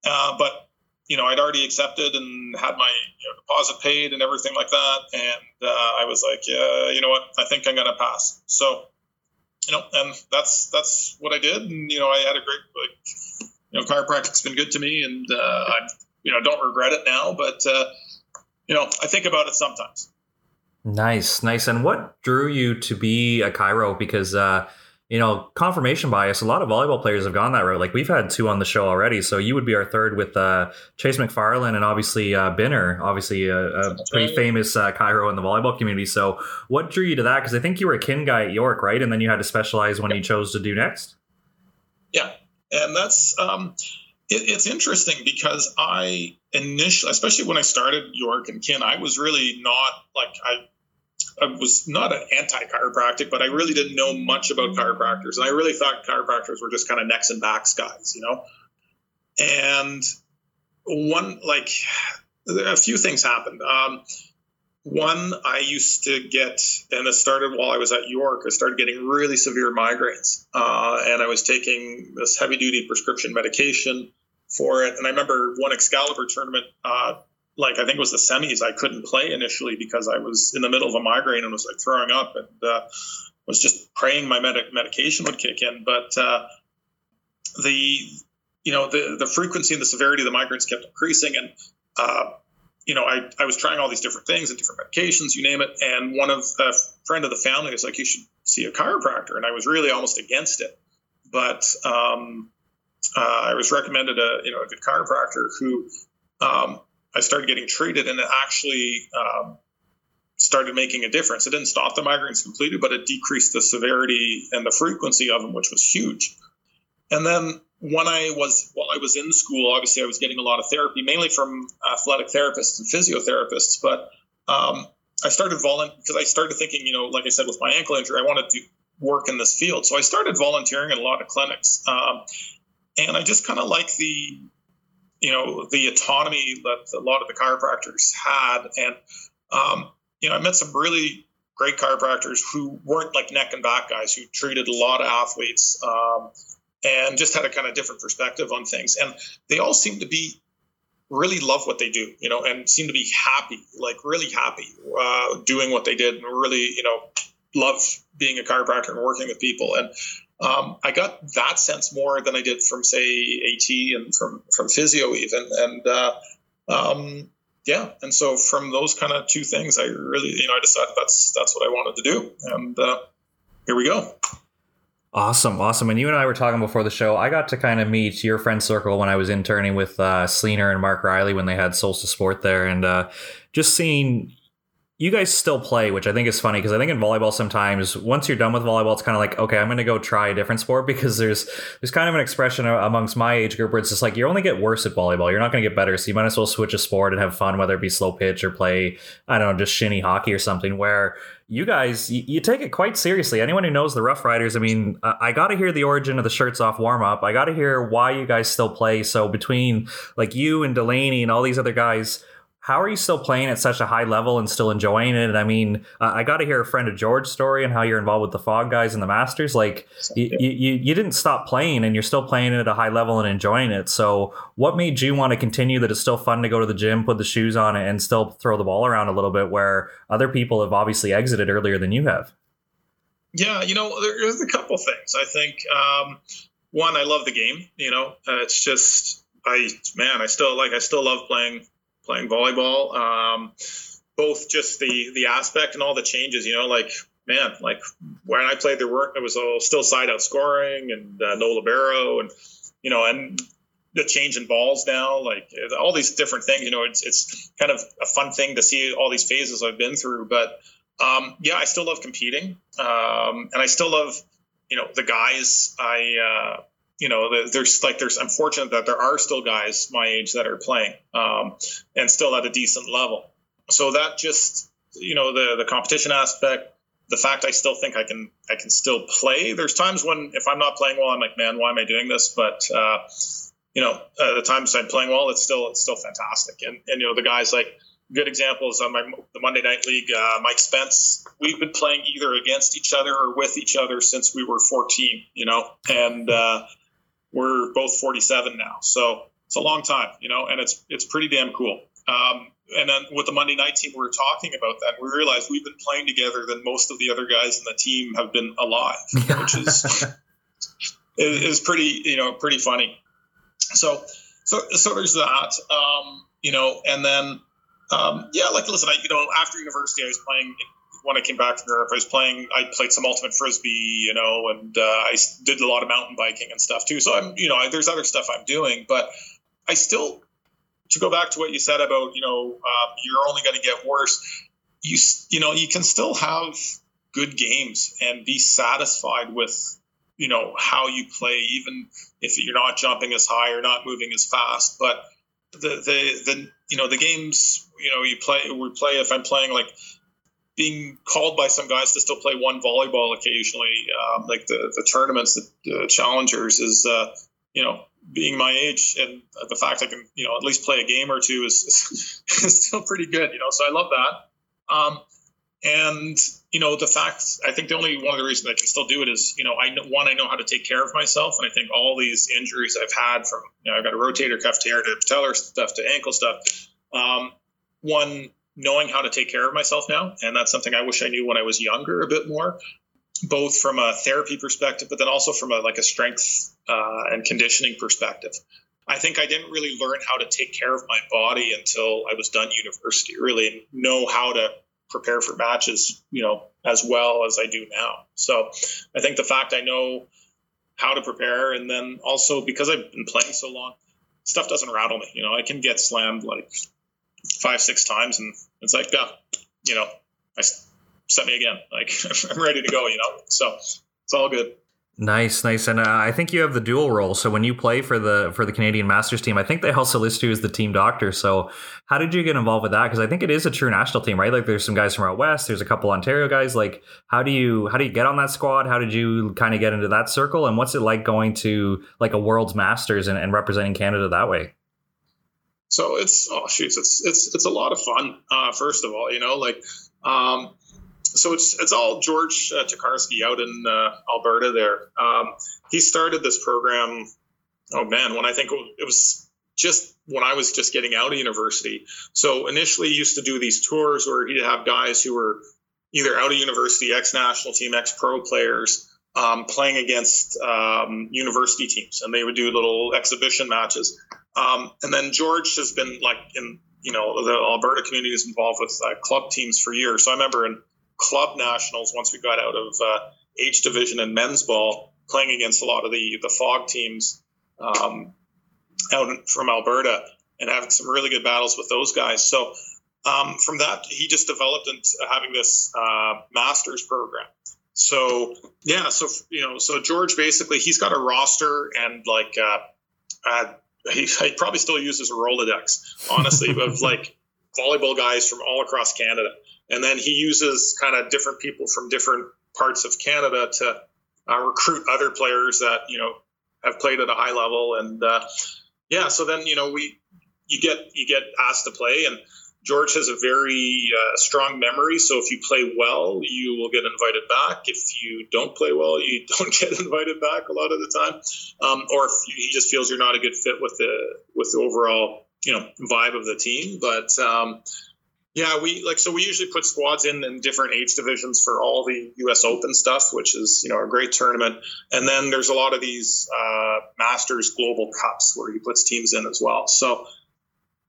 Uh, but you know, I'd already accepted and had my you know, deposit paid and everything like that. And uh, I was like, yeah, you know what? I think I'm going to pass. So, you know, and that's that's what I did. And you know, I had a great like, you know, chiropractic's been good to me, and uh, I, you know, don't regret it now. But uh, you know, I think about it sometimes.
Nice, nice. And what drew you to be a chiro? Because uh, you know, confirmation bias. A lot of volleyball players have gone that route. Like we've had two on the show already, so you would be our third with uh, Chase McFarland and obviously uh, Binner, obviously a, a pretty right. famous uh, chiro in the volleyball community. So, what drew you to that? Because I think you were a kin guy at York, right? And then you had to specialize when you chose to do next.
Yeah, and that's um, it, it's interesting because I initially, especially when I started York and kin, I was really not like I I was not an anti-chiropractic, but I really didn't know much about chiropractors, and I really thought chiropractors were just kind of necks and backs guys, you know. And one like a few things happened. Um, one, I used to get, and it started while I was at York. I started getting really severe migraines, uh, and I was taking this heavy-duty prescription medication for it. And I remember one Excalibur tournament. Uh, like I think it was the semis, I couldn't play initially because I was in the middle of a migraine and was like throwing up and uh, was just praying my med- medication would kick in. But uh, the you know the the frequency and the severity of the migraines kept increasing, and uh, you know I I was trying all these different things and different medications, you name it. And one of a friend of the family was like, you should see a chiropractor, and I was really almost against it, but um, uh, I was recommended a you know a good chiropractor who um, I started getting treated, and it actually um, started making a difference. It didn't stop the migraines completely, but it decreased the severity and the frequency of them, which was huge. And then when I was while I was in school, obviously I was getting a lot of therapy, mainly from athletic therapists and physiotherapists. But um, I started volunteering because I started thinking, you know, like I said, with my ankle injury, I wanted to work in this field. So I started volunteering at a lot of clinics, um, and I just kind of like the you know the autonomy that a lot of the chiropractors had. And um, you know i met some really great chiropractors who weren't like neck and back guys who treated a lot of athletes um, and just had a kind of different perspective on things. And they all seem to be really love what they do you know and seem to be happy like really happy uh, doing what they did and really you know love being a chiropractor and working with people. And um, I got that sense more than I did from say AT and from from physio even, and uh, um, yeah, and so from those kind of two things, I really you know I decided that's that's what I wanted to do, and uh, here we go.
Awesome, awesome. And you and I were talking before the show. I got to kind of meet your friend circle when I was interning with uh, Sleaner and Mark Riley when they had Solstice Sport there, and uh, just seeing you guys still play, which I think is funny because I think in volleyball sometimes once you're done with volleyball, it's kind of like okay, I'm going to go try a different sport because there's there's kind of an expression amongst my age group where it's just like you only get worse at volleyball. You're not going to get better, so you might as well switch a sport and have fun, whether it be slow pitch or play I don't know just shinny hockey or something. Where you guys you, you take it quite seriously. Anyone who knows the Rough Riders, I mean, I got to hear the origin of the shirts off warm up. I got to hear why you guys still play. So between like you and Delaney and all these other guys how are you still playing at such a high level and still enjoying it? I mean, uh, I got to hear a friend of George's story and how you're involved with the Fog guys and the Masters. Like, you, you, you didn't stop playing and you're still playing at a high level and enjoying it. So, what made you want to continue that it's still fun to go to the gym, put the shoes on, it, and still throw the ball around a little bit where other people have obviously exited earlier than you have?
Yeah, you know, there's a couple things. I think um, one, I love the game. You know, uh, it's just I man, I still like I still love playing playing volleyball. Um, both just the the aspect and all the changes, you know, like man, like when I played, there weren't it was all still side out scoring and uh, no libero and you know and the change in balls now, like all these different things. You know, it's it's kind of a fun thing to see all these phases I've been through. But um, yeah, I still love competing, um, and I still love you know the guys I. Uh, you know, there's like there's I'm fortunate that there are still guys my age that are playing um, and still at a decent level. So that just you know the the competition aspect, the fact I still think I can I can still play. There's times when if I'm not playing well, I'm like, man, why am I doing this? But uh, you know, uh, the times I'm playing well, it's still it's still fantastic. And and you know the guys like good examples on my the Monday Night League. Uh, Mike Spence, we've been playing either against each other or with each other since we were 14. You know, and uh, we're both 47 now. So it's a long time, you know, and it's it's pretty damn cool. Um, and then with the Monday night team, we were talking about that. We realized we've been playing together than most of the other guys in the team have been alive, which is is pretty you know pretty funny. So so so there's that. Um, you know, and then um, yeah, like listen, I you know after university, I was playing when I came back from Europe, I was playing. I played some ultimate frisbee, you know, and uh, I did a lot of mountain biking and stuff too. So I'm, you know, there's other stuff I'm doing, but I still, to go back to what you said about, you know, um, you're only going to get worse. You, you know, you can still have good games and be satisfied with, you know, how you play, even if you're not jumping as high or not moving as fast. But the the the you know the games, you know, you play we play if I'm playing like being called by some guys to still play one volleyball occasionally, um, like the the tournaments, the, challengers, is uh, you know being my age and the fact I can you know at least play a game or two is, is, is still pretty good. You know, so I love that. Um, and you know the fact I think the only one of the reasons I can still do it is you know I know, one I know how to take care of myself, and I think all these injuries I've had from you know I've got a rotator cuff tear to patellar stuff to ankle stuff. Um, one knowing how to take care of myself now. And that's something I wish I knew when I was younger a bit more, both from a therapy perspective, but then also from a like a strength uh, and conditioning perspective. I think I didn't really learn how to take care of my body until I was done university, really know how to prepare for matches, you know, as well as I do now. So I think the fact I know how to prepare and then also because I've been playing so long, stuff doesn't rattle me. You know, I can get slammed like five, six times, and it's like, yeah, you know, I set me again. Like I'm ready to go. You know, so it's all good.
Nice, nice, and uh, I think you have the dual role. So when you play for the for the Canadian Masters team, I think they also list you as the team doctor. So how did you get involved with that? Because I think it is a true national team, right? Like there's some guys from out west, there's a couple Ontario guys. Like how do you how do you get on that squad? How did you kind of get into that circle? And what's it like going to like a World's Masters and, and representing Canada that way?
So it's oh shoots, it's it's it's a lot of fun. Uh, first of all, you know, like um, so it's it's all George uh, Tokarski out in uh, Alberta. There, um, he started this program. Oh man, when I think it was just when I was just getting out of university. So initially, he used to do these tours where he'd have guys who were either out of university, ex national team, ex pro players. Um, playing against um, university teams, and they would do little exhibition matches. Um, and then George has been like in, you know, the Alberta community is involved with uh, club teams for years. So I remember in club nationals, once we got out of uh, H division and men's ball, playing against a lot of the, the fog teams um, out from Alberta and having some really good battles with those guys. So um, from that, he just developed into having this uh, master's program. So yeah, so you know, so George basically he's got a roster and like uh, uh, he, he probably still uses a Rolodex, honestly, of like volleyball guys from all across Canada. And then he uses kind of different people from different parts of Canada to uh, recruit other players that, you know, have played at a high level. And uh, yeah, so then, you know, we, you get, you get asked to play and George has a very uh, strong memory, so if you play well, you will get invited back. If you don't play well, you don't get invited back a lot of the time, um, or if he just feels you're not a good fit with the with the overall you know vibe of the team. But um, yeah, we like so we usually put squads in in different age divisions for all the U.S. Open stuff, which is you know a great tournament. And then there's a lot of these uh, Masters Global Cups where he puts teams in as well. So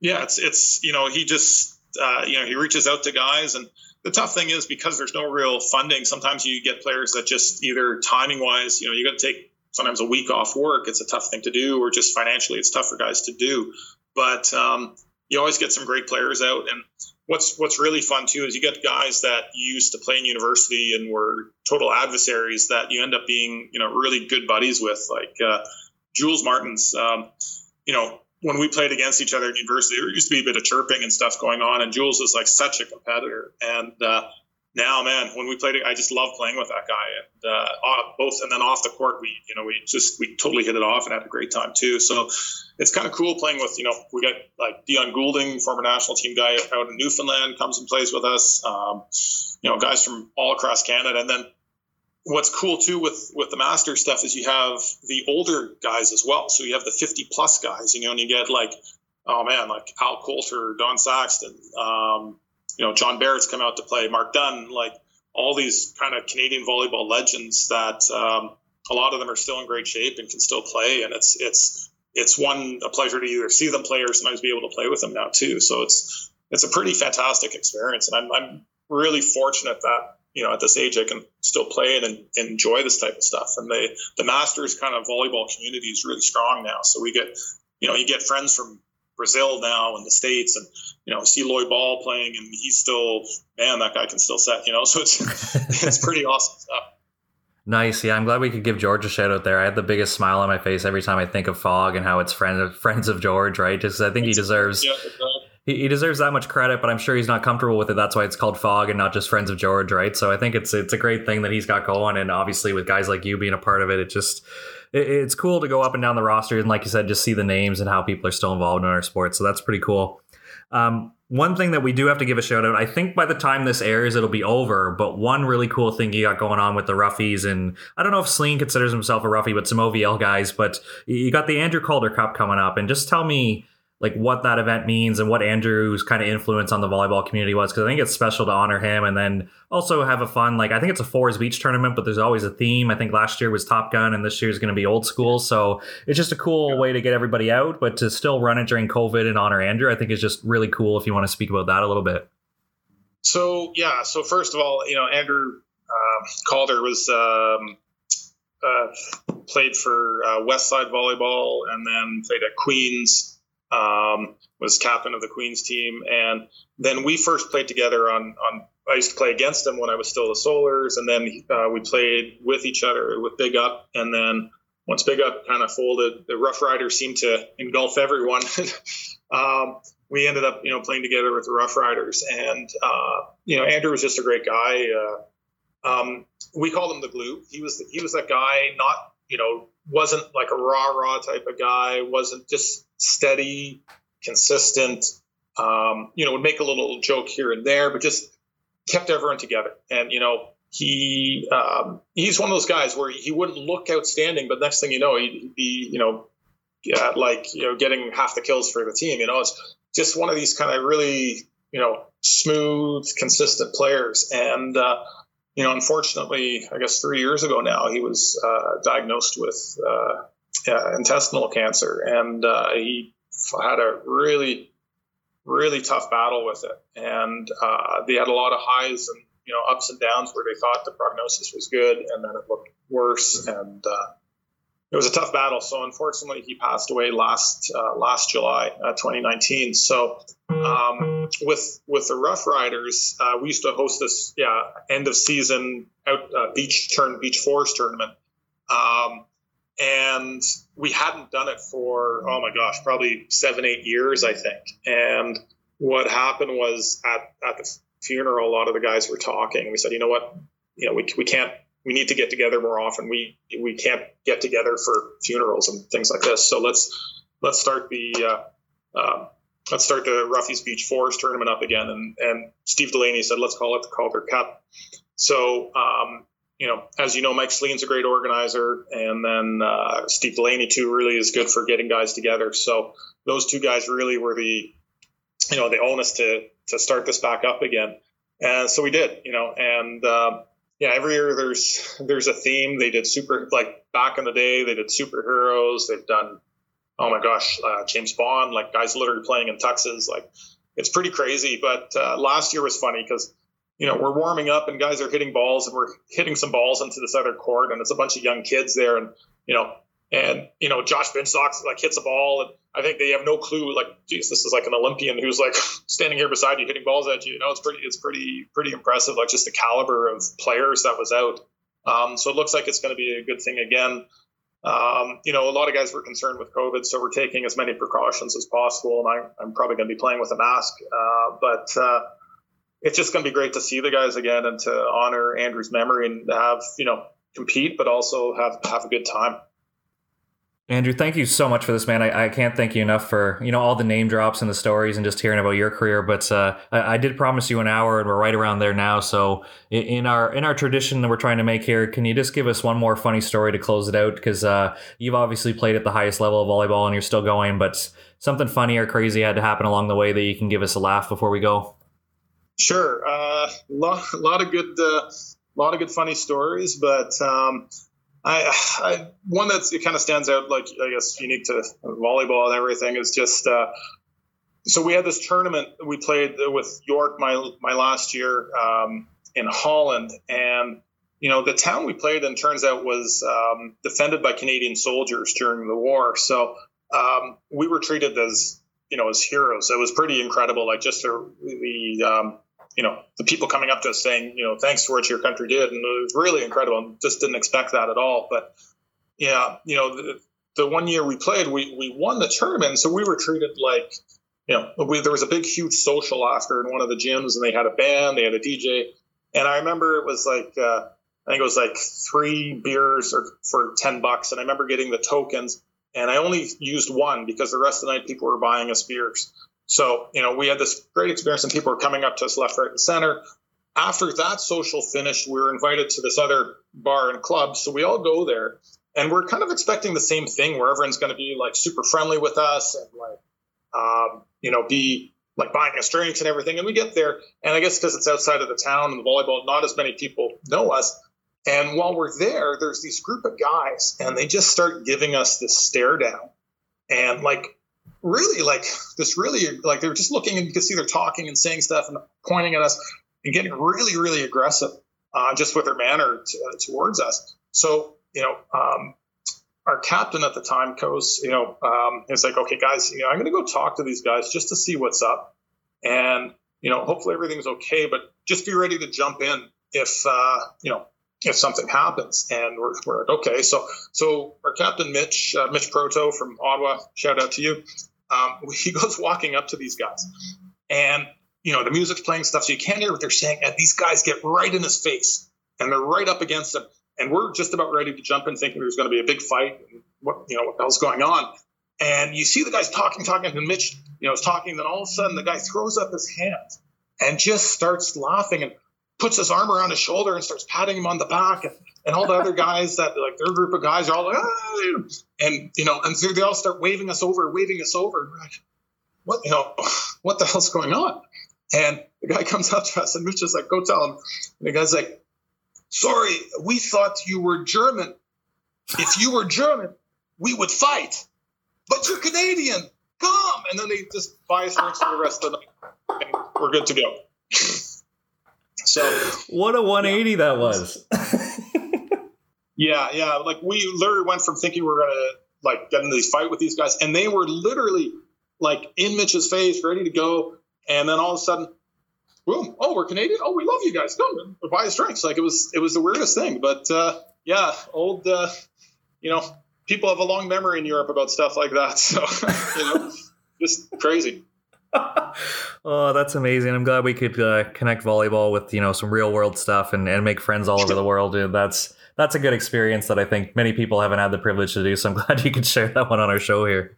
yeah, it's it's you know he just uh, you know he reaches out to guys, and the tough thing is because there's no real funding. Sometimes you get players that just either timing wise, you know, you got to take sometimes a week off work. It's a tough thing to do, or just financially, it's tough for guys to do. But um, you always get some great players out, and what's what's really fun too is you get guys that used to play in university and were total adversaries that you end up being you know really good buddies with, like uh, Jules Martins. Um, you know, when we played against each other in university, there used to be a bit of chirping and stuff going on. And Jules is like such a competitor. And uh, now, man, when we played, I just love playing with that guy. And uh, both, and then off the court, we, you know, we just we totally hit it off and had a great time too. So it's kind of cool playing with, you know, we got like Dion Goulding, former national team guy out in Newfoundland, comes and plays with us. Um, you know, guys from all across Canada, and then what's cool too with with the master stuff is you have the older guys as well. So you have the 50 plus guys, you know, and you get like, oh man, like Al Coulter, Don Saxton, um, you know, John Barrett's come out to play, Mark Dunn, like all these kind of Canadian volleyball legends that um, a lot of them are still in great shape and can still play. And it's it's it's one a pleasure to either see them play or sometimes be able to play with them now too. So it's it's a pretty fantastic experience, and I'm I'm really fortunate that you know at this age I can still play it and, and enjoy this type of stuff. And the the Masters kind of volleyball community is really strong now, so we get you know you get friends from Brazil now and the States and you know see Lloyd Ball playing and he's still man that guy can still set you know so it's it's pretty awesome stuff.
Nice. Yeah, I'm glad we could give George a shout out there. I had the biggest smile on my face every time I think of Fog and how it's friend of, friends of George, right? Just I think he deserves yeah, he, he deserves that much credit, but I'm sure he's not comfortable with it. That's why it's called Fog and not just Friends of George, right? So I think it's it's a great thing that he's got going, and obviously with guys like you being a part of it, it just it, it's cool to go up and down the roster and like you said, just see the names and how people are still involved in our sport. So that's pretty cool. Um, one thing that we do have to give a shout out, I think by the time this airs, it'll be over. But one really cool thing you got going on with the Roughies, and I don't know if Sleen considers himself a Roughie, but some OVL guys, but you got the Andrew Calder Cup coming up. And just tell me like what that event means and what Andrew's kind of influence on the volleyball community was because I think it's special to honor him and then also have a fun like I think it's a Forres Beach tournament but there's always a theme. I think last year was Top Gun and this year is going to be old school. So it's just a cool way to get everybody out but to still run it during COVID and honor Andrew I think is just really cool if you want to speak about that a little bit.
So yeah, so first of all, you know Andrew uh, Calder was um, uh, played for uh, Westside Volleyball and then played at Queens um, was captain of the Queens team, and then we first played together on on. I used to play against him when I was still the Solars, and then uh, we played with each other with Big Up, and then once Big Up kind of folded, the Rough Riders seemed to engulf everyone. um, we ended up, you know, playing together with the Rough Riders, and uh, you know, Andrew was just a great guy. Uh, um, we called him the glue. He was he was that guy, not you know, wasn't like a rah rah type of guy. wasn't just steady, consistent. Um, you know, would make a little joke here and there, but just kept everyone together. And you know, he um, he's one of those guys where he wouldn't look outstanding, but next thing you know, he'd be you know, like you know, getting half the kills for the team. You know, it's just one of these kind of really you know smooth, consistent players. And uh, you know, unfortunately, I guess three years ago now, he was uh, diagnosed with uh, uh, intestinal cancer, and uh, he had a really, really tough battle with it. And uh, they had a lot of highs and you know ups and downs where they thought the prognosis was good, and then it looked worse. And it was a tough battle. So unfortunately, he passed away last uh, last July, uh, 2019. So um, with with the Rough Riders, uh, we used to host this yeah end of season out uh, beach turn beach forest tournament, um, and we hadn't done it for oh my gosh probably seven eight years I think. And what happened was at at the funeral, a lot of the guys were talking. We said, you know what, you know we we can't we need to get together more often. We we can't get together for funerals and things like this. So let's let's start the uh, uh, let's start the Roughies Beach Forest tournament up again. And and Steve Delaney said let's call it the Calder Cup. So um, you know, as you know, Mike Sleen's a great organizer, and then uh, Steve Delaney too really is good for getting guys together. So those two guys really were the you know the onus to to start this back up again. And so we did, you know, and uh, yeah, every year there's there's a theme. They did super like back in the day. They did superheroes. They've done oh my gosh, uh, James Bond. Like guys literally playing in tuxes. Like it's pretty crazy. But uh, last year was funny because you know we're warming up and guys are hitting balls and we're hitting some balls into this other court and it's a bunch of young kids there and you know and you know Josh Binstock like hits a ball and I think they have no clue. Like, geez, this is like an Olympian who's like standing here beside you, hitting balls at you. You know, it's pretty, it's pretty, pretty impressive. Like just the caliber of players that was out. Um, so it looks like it's going to be a good thing again. Um, you know, a lot of guys were concerned with COVID, so we're taking as many precautions as possible. And I, I'm probably going to be playing with a mask, uh, but uh, it's just going to be great to see the guys again and to honor Andrew's memory and have you know compete, but also have have a good time.
Andrew, thank you so much for this, man. I, I, can't thank you enough for you know all the name drops and the stories and just hearing about your career. But uh, I, I, did promise you an hour, and we're right around there now. So in our in our tradition that we're trying to make here, can you just give us one more funny story to close it out? Because uh, you've obviously played at the highest level of volleyball, and you're still going. But something funny or crazy had to happen along the way that you can give us a laugh before we go.
Sure, a uh, lot, lot of good, uh, lot of good funny stories, but. Um, I, I one that's it kind of stands out, like I guess unique to volleyball and everything, is just uh, so we had this tournament we played with York my my last year um, in Holland, and you know the town we played in turns out was um, defended by Canadian soldiers during the war, so um, we were treated as you know as heroes. It was pretty incredible, like just the, the um, you know, the people coming up to us saying, you know, thanks for what your country did. And it was really incredible. And just didn't expect that at all. But yeah, you know, the, the one year we played, we, we won the tournament. So we were treated like, you know, we, there was a big, huge social after in one of the gyms and they had a band, they had a DJ. And I remember it was like, uh, I think it was like three beers or for 10 bucks. And I remember getting the tokens and I only used one because the rest of the night people were buying us beers. So, you know, we had this great experience and people were coming up to us left, right, and center. After that social finished, we were invited to this other bar and club. So we all go there and we're kind of expecting the same thing where everyone's going to be like super friendly with us and like, um, you know, be like buying us drinks and everything. And we get there, and I guess because it's outside of the town and the volleyball, not as many people know us. And while we're there, there's these group of guys, and they just start giving us this stare down. And like really like this really like they were just looking and you could see they're talking and saying stuff and pointing at us and getting really really aggressive uh, just with their manner to, uh, towards us. So you know um, our captain at the time goes you know um, it's like okay guys you know i'm going to go talk to these guys just to see what's up and you know hopefully everything's okay but just be ready to jump in if uh, you know if something happens. And we're, we're like, okay. So, so our captain, Mitch, uh, Mitch Proto from Ottawa, shout out to you um, he goes walking up to these guys, and you know the music's playing stuff, so you can't hear what they're saying. And these guys get right in his face, and they're right up against him, and we're just about ready to jump in, thinking there's going to be a big fight. And what you know what else going on? And you see the guys talking, talking, and Mitch, you know, is talking. Then all of a sudden, the guy throws up his hands and just starts laughing and puts his arm around his shoulder and starts patting him on the back. And, and all the other guys that like their group of guys are all like, ah! and you know, and so they all start waving us over, waving us over. We're like, what, you know, what the hell's going on? And the guy comes up to us and Mitch is like, go tell him. And the guy's like, sorry, we thought you were German. If you were German, we would fight. But you're Canadian. Come. And then they just buy us drinks for the rest of the night. And we're good to go.
So what a 180 yeah. that was.
yeah, yeah. Like we literally went from thinking we are gonna like get into this fight with these guys, and they were literally like in Mitch's face, ready to go, and then all of a sudden, boom! Oh, we're Canadian. Oh, we love you guys. Come buy us drinks. Like it was, it was the weirdest thing. But uh, yeah, old, uh, you know, people have a long memory in Europe about stuff like that. So you know, just crazy.
oh, that's amazing. I'm glad we could uh, connect volleyball with you know some real world stuff and, and make friends all over the world. Dude, that's that's a good experience that I think many people haven't had the privilege to do. So I'm glad you could share that one on our show here.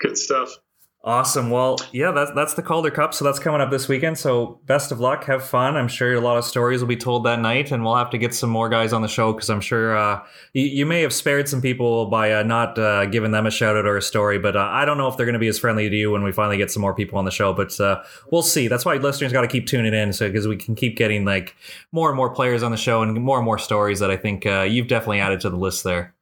Good stuff.
Awesome. Well, yeah, that's that's the Calder Cup. So that's coming up this weekend. So best of luck. Have fun. I'm sure a lot of stories will be told that night, and we'll have to get some more guys on the show because I'm sure uh, you, you, may have spared some people by uh, not uh, giving them a shout out or a story. But uh, I don't know if they're going to be as friendly to you when we finally get some more people on the show. But uh, we'll see. That's why listeners got to keep tuning in, so because we can keep getting like more and more players on the show and more and more stories that I think uh, you've definitely added to the list there.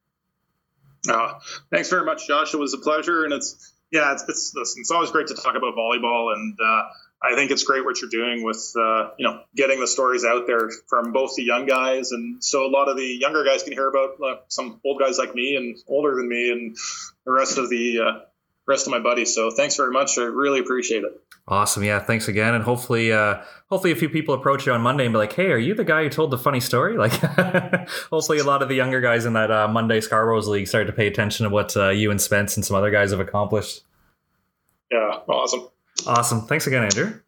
thanks very much, Josh. It was a pleasure, and it's yeah, it's, it's listen, it's always great to talk about volleyball, and uh, I think it's great what you're doing with uh, you know getting the stories out there from both the young guys, and so a lot of the younger guys can hear about uh, some old guys like me and older than me, and the rest of the uh, rest of my buddies. So thanks very much. I really appreciate it.
Awesome. Yeah. Thanks again. And hopefully, uh, hopefully a few people approach you on Monday and be like, Hey, are you the guy who told the funny story? Like, hopefully a lot of the younger guys in that uh, Monday Scarboroughs League started to pay attention to what uh, you and Spence and some other guys have accomplished.
Yeah. Awesome.
Awesome. Thanks again, Andrew.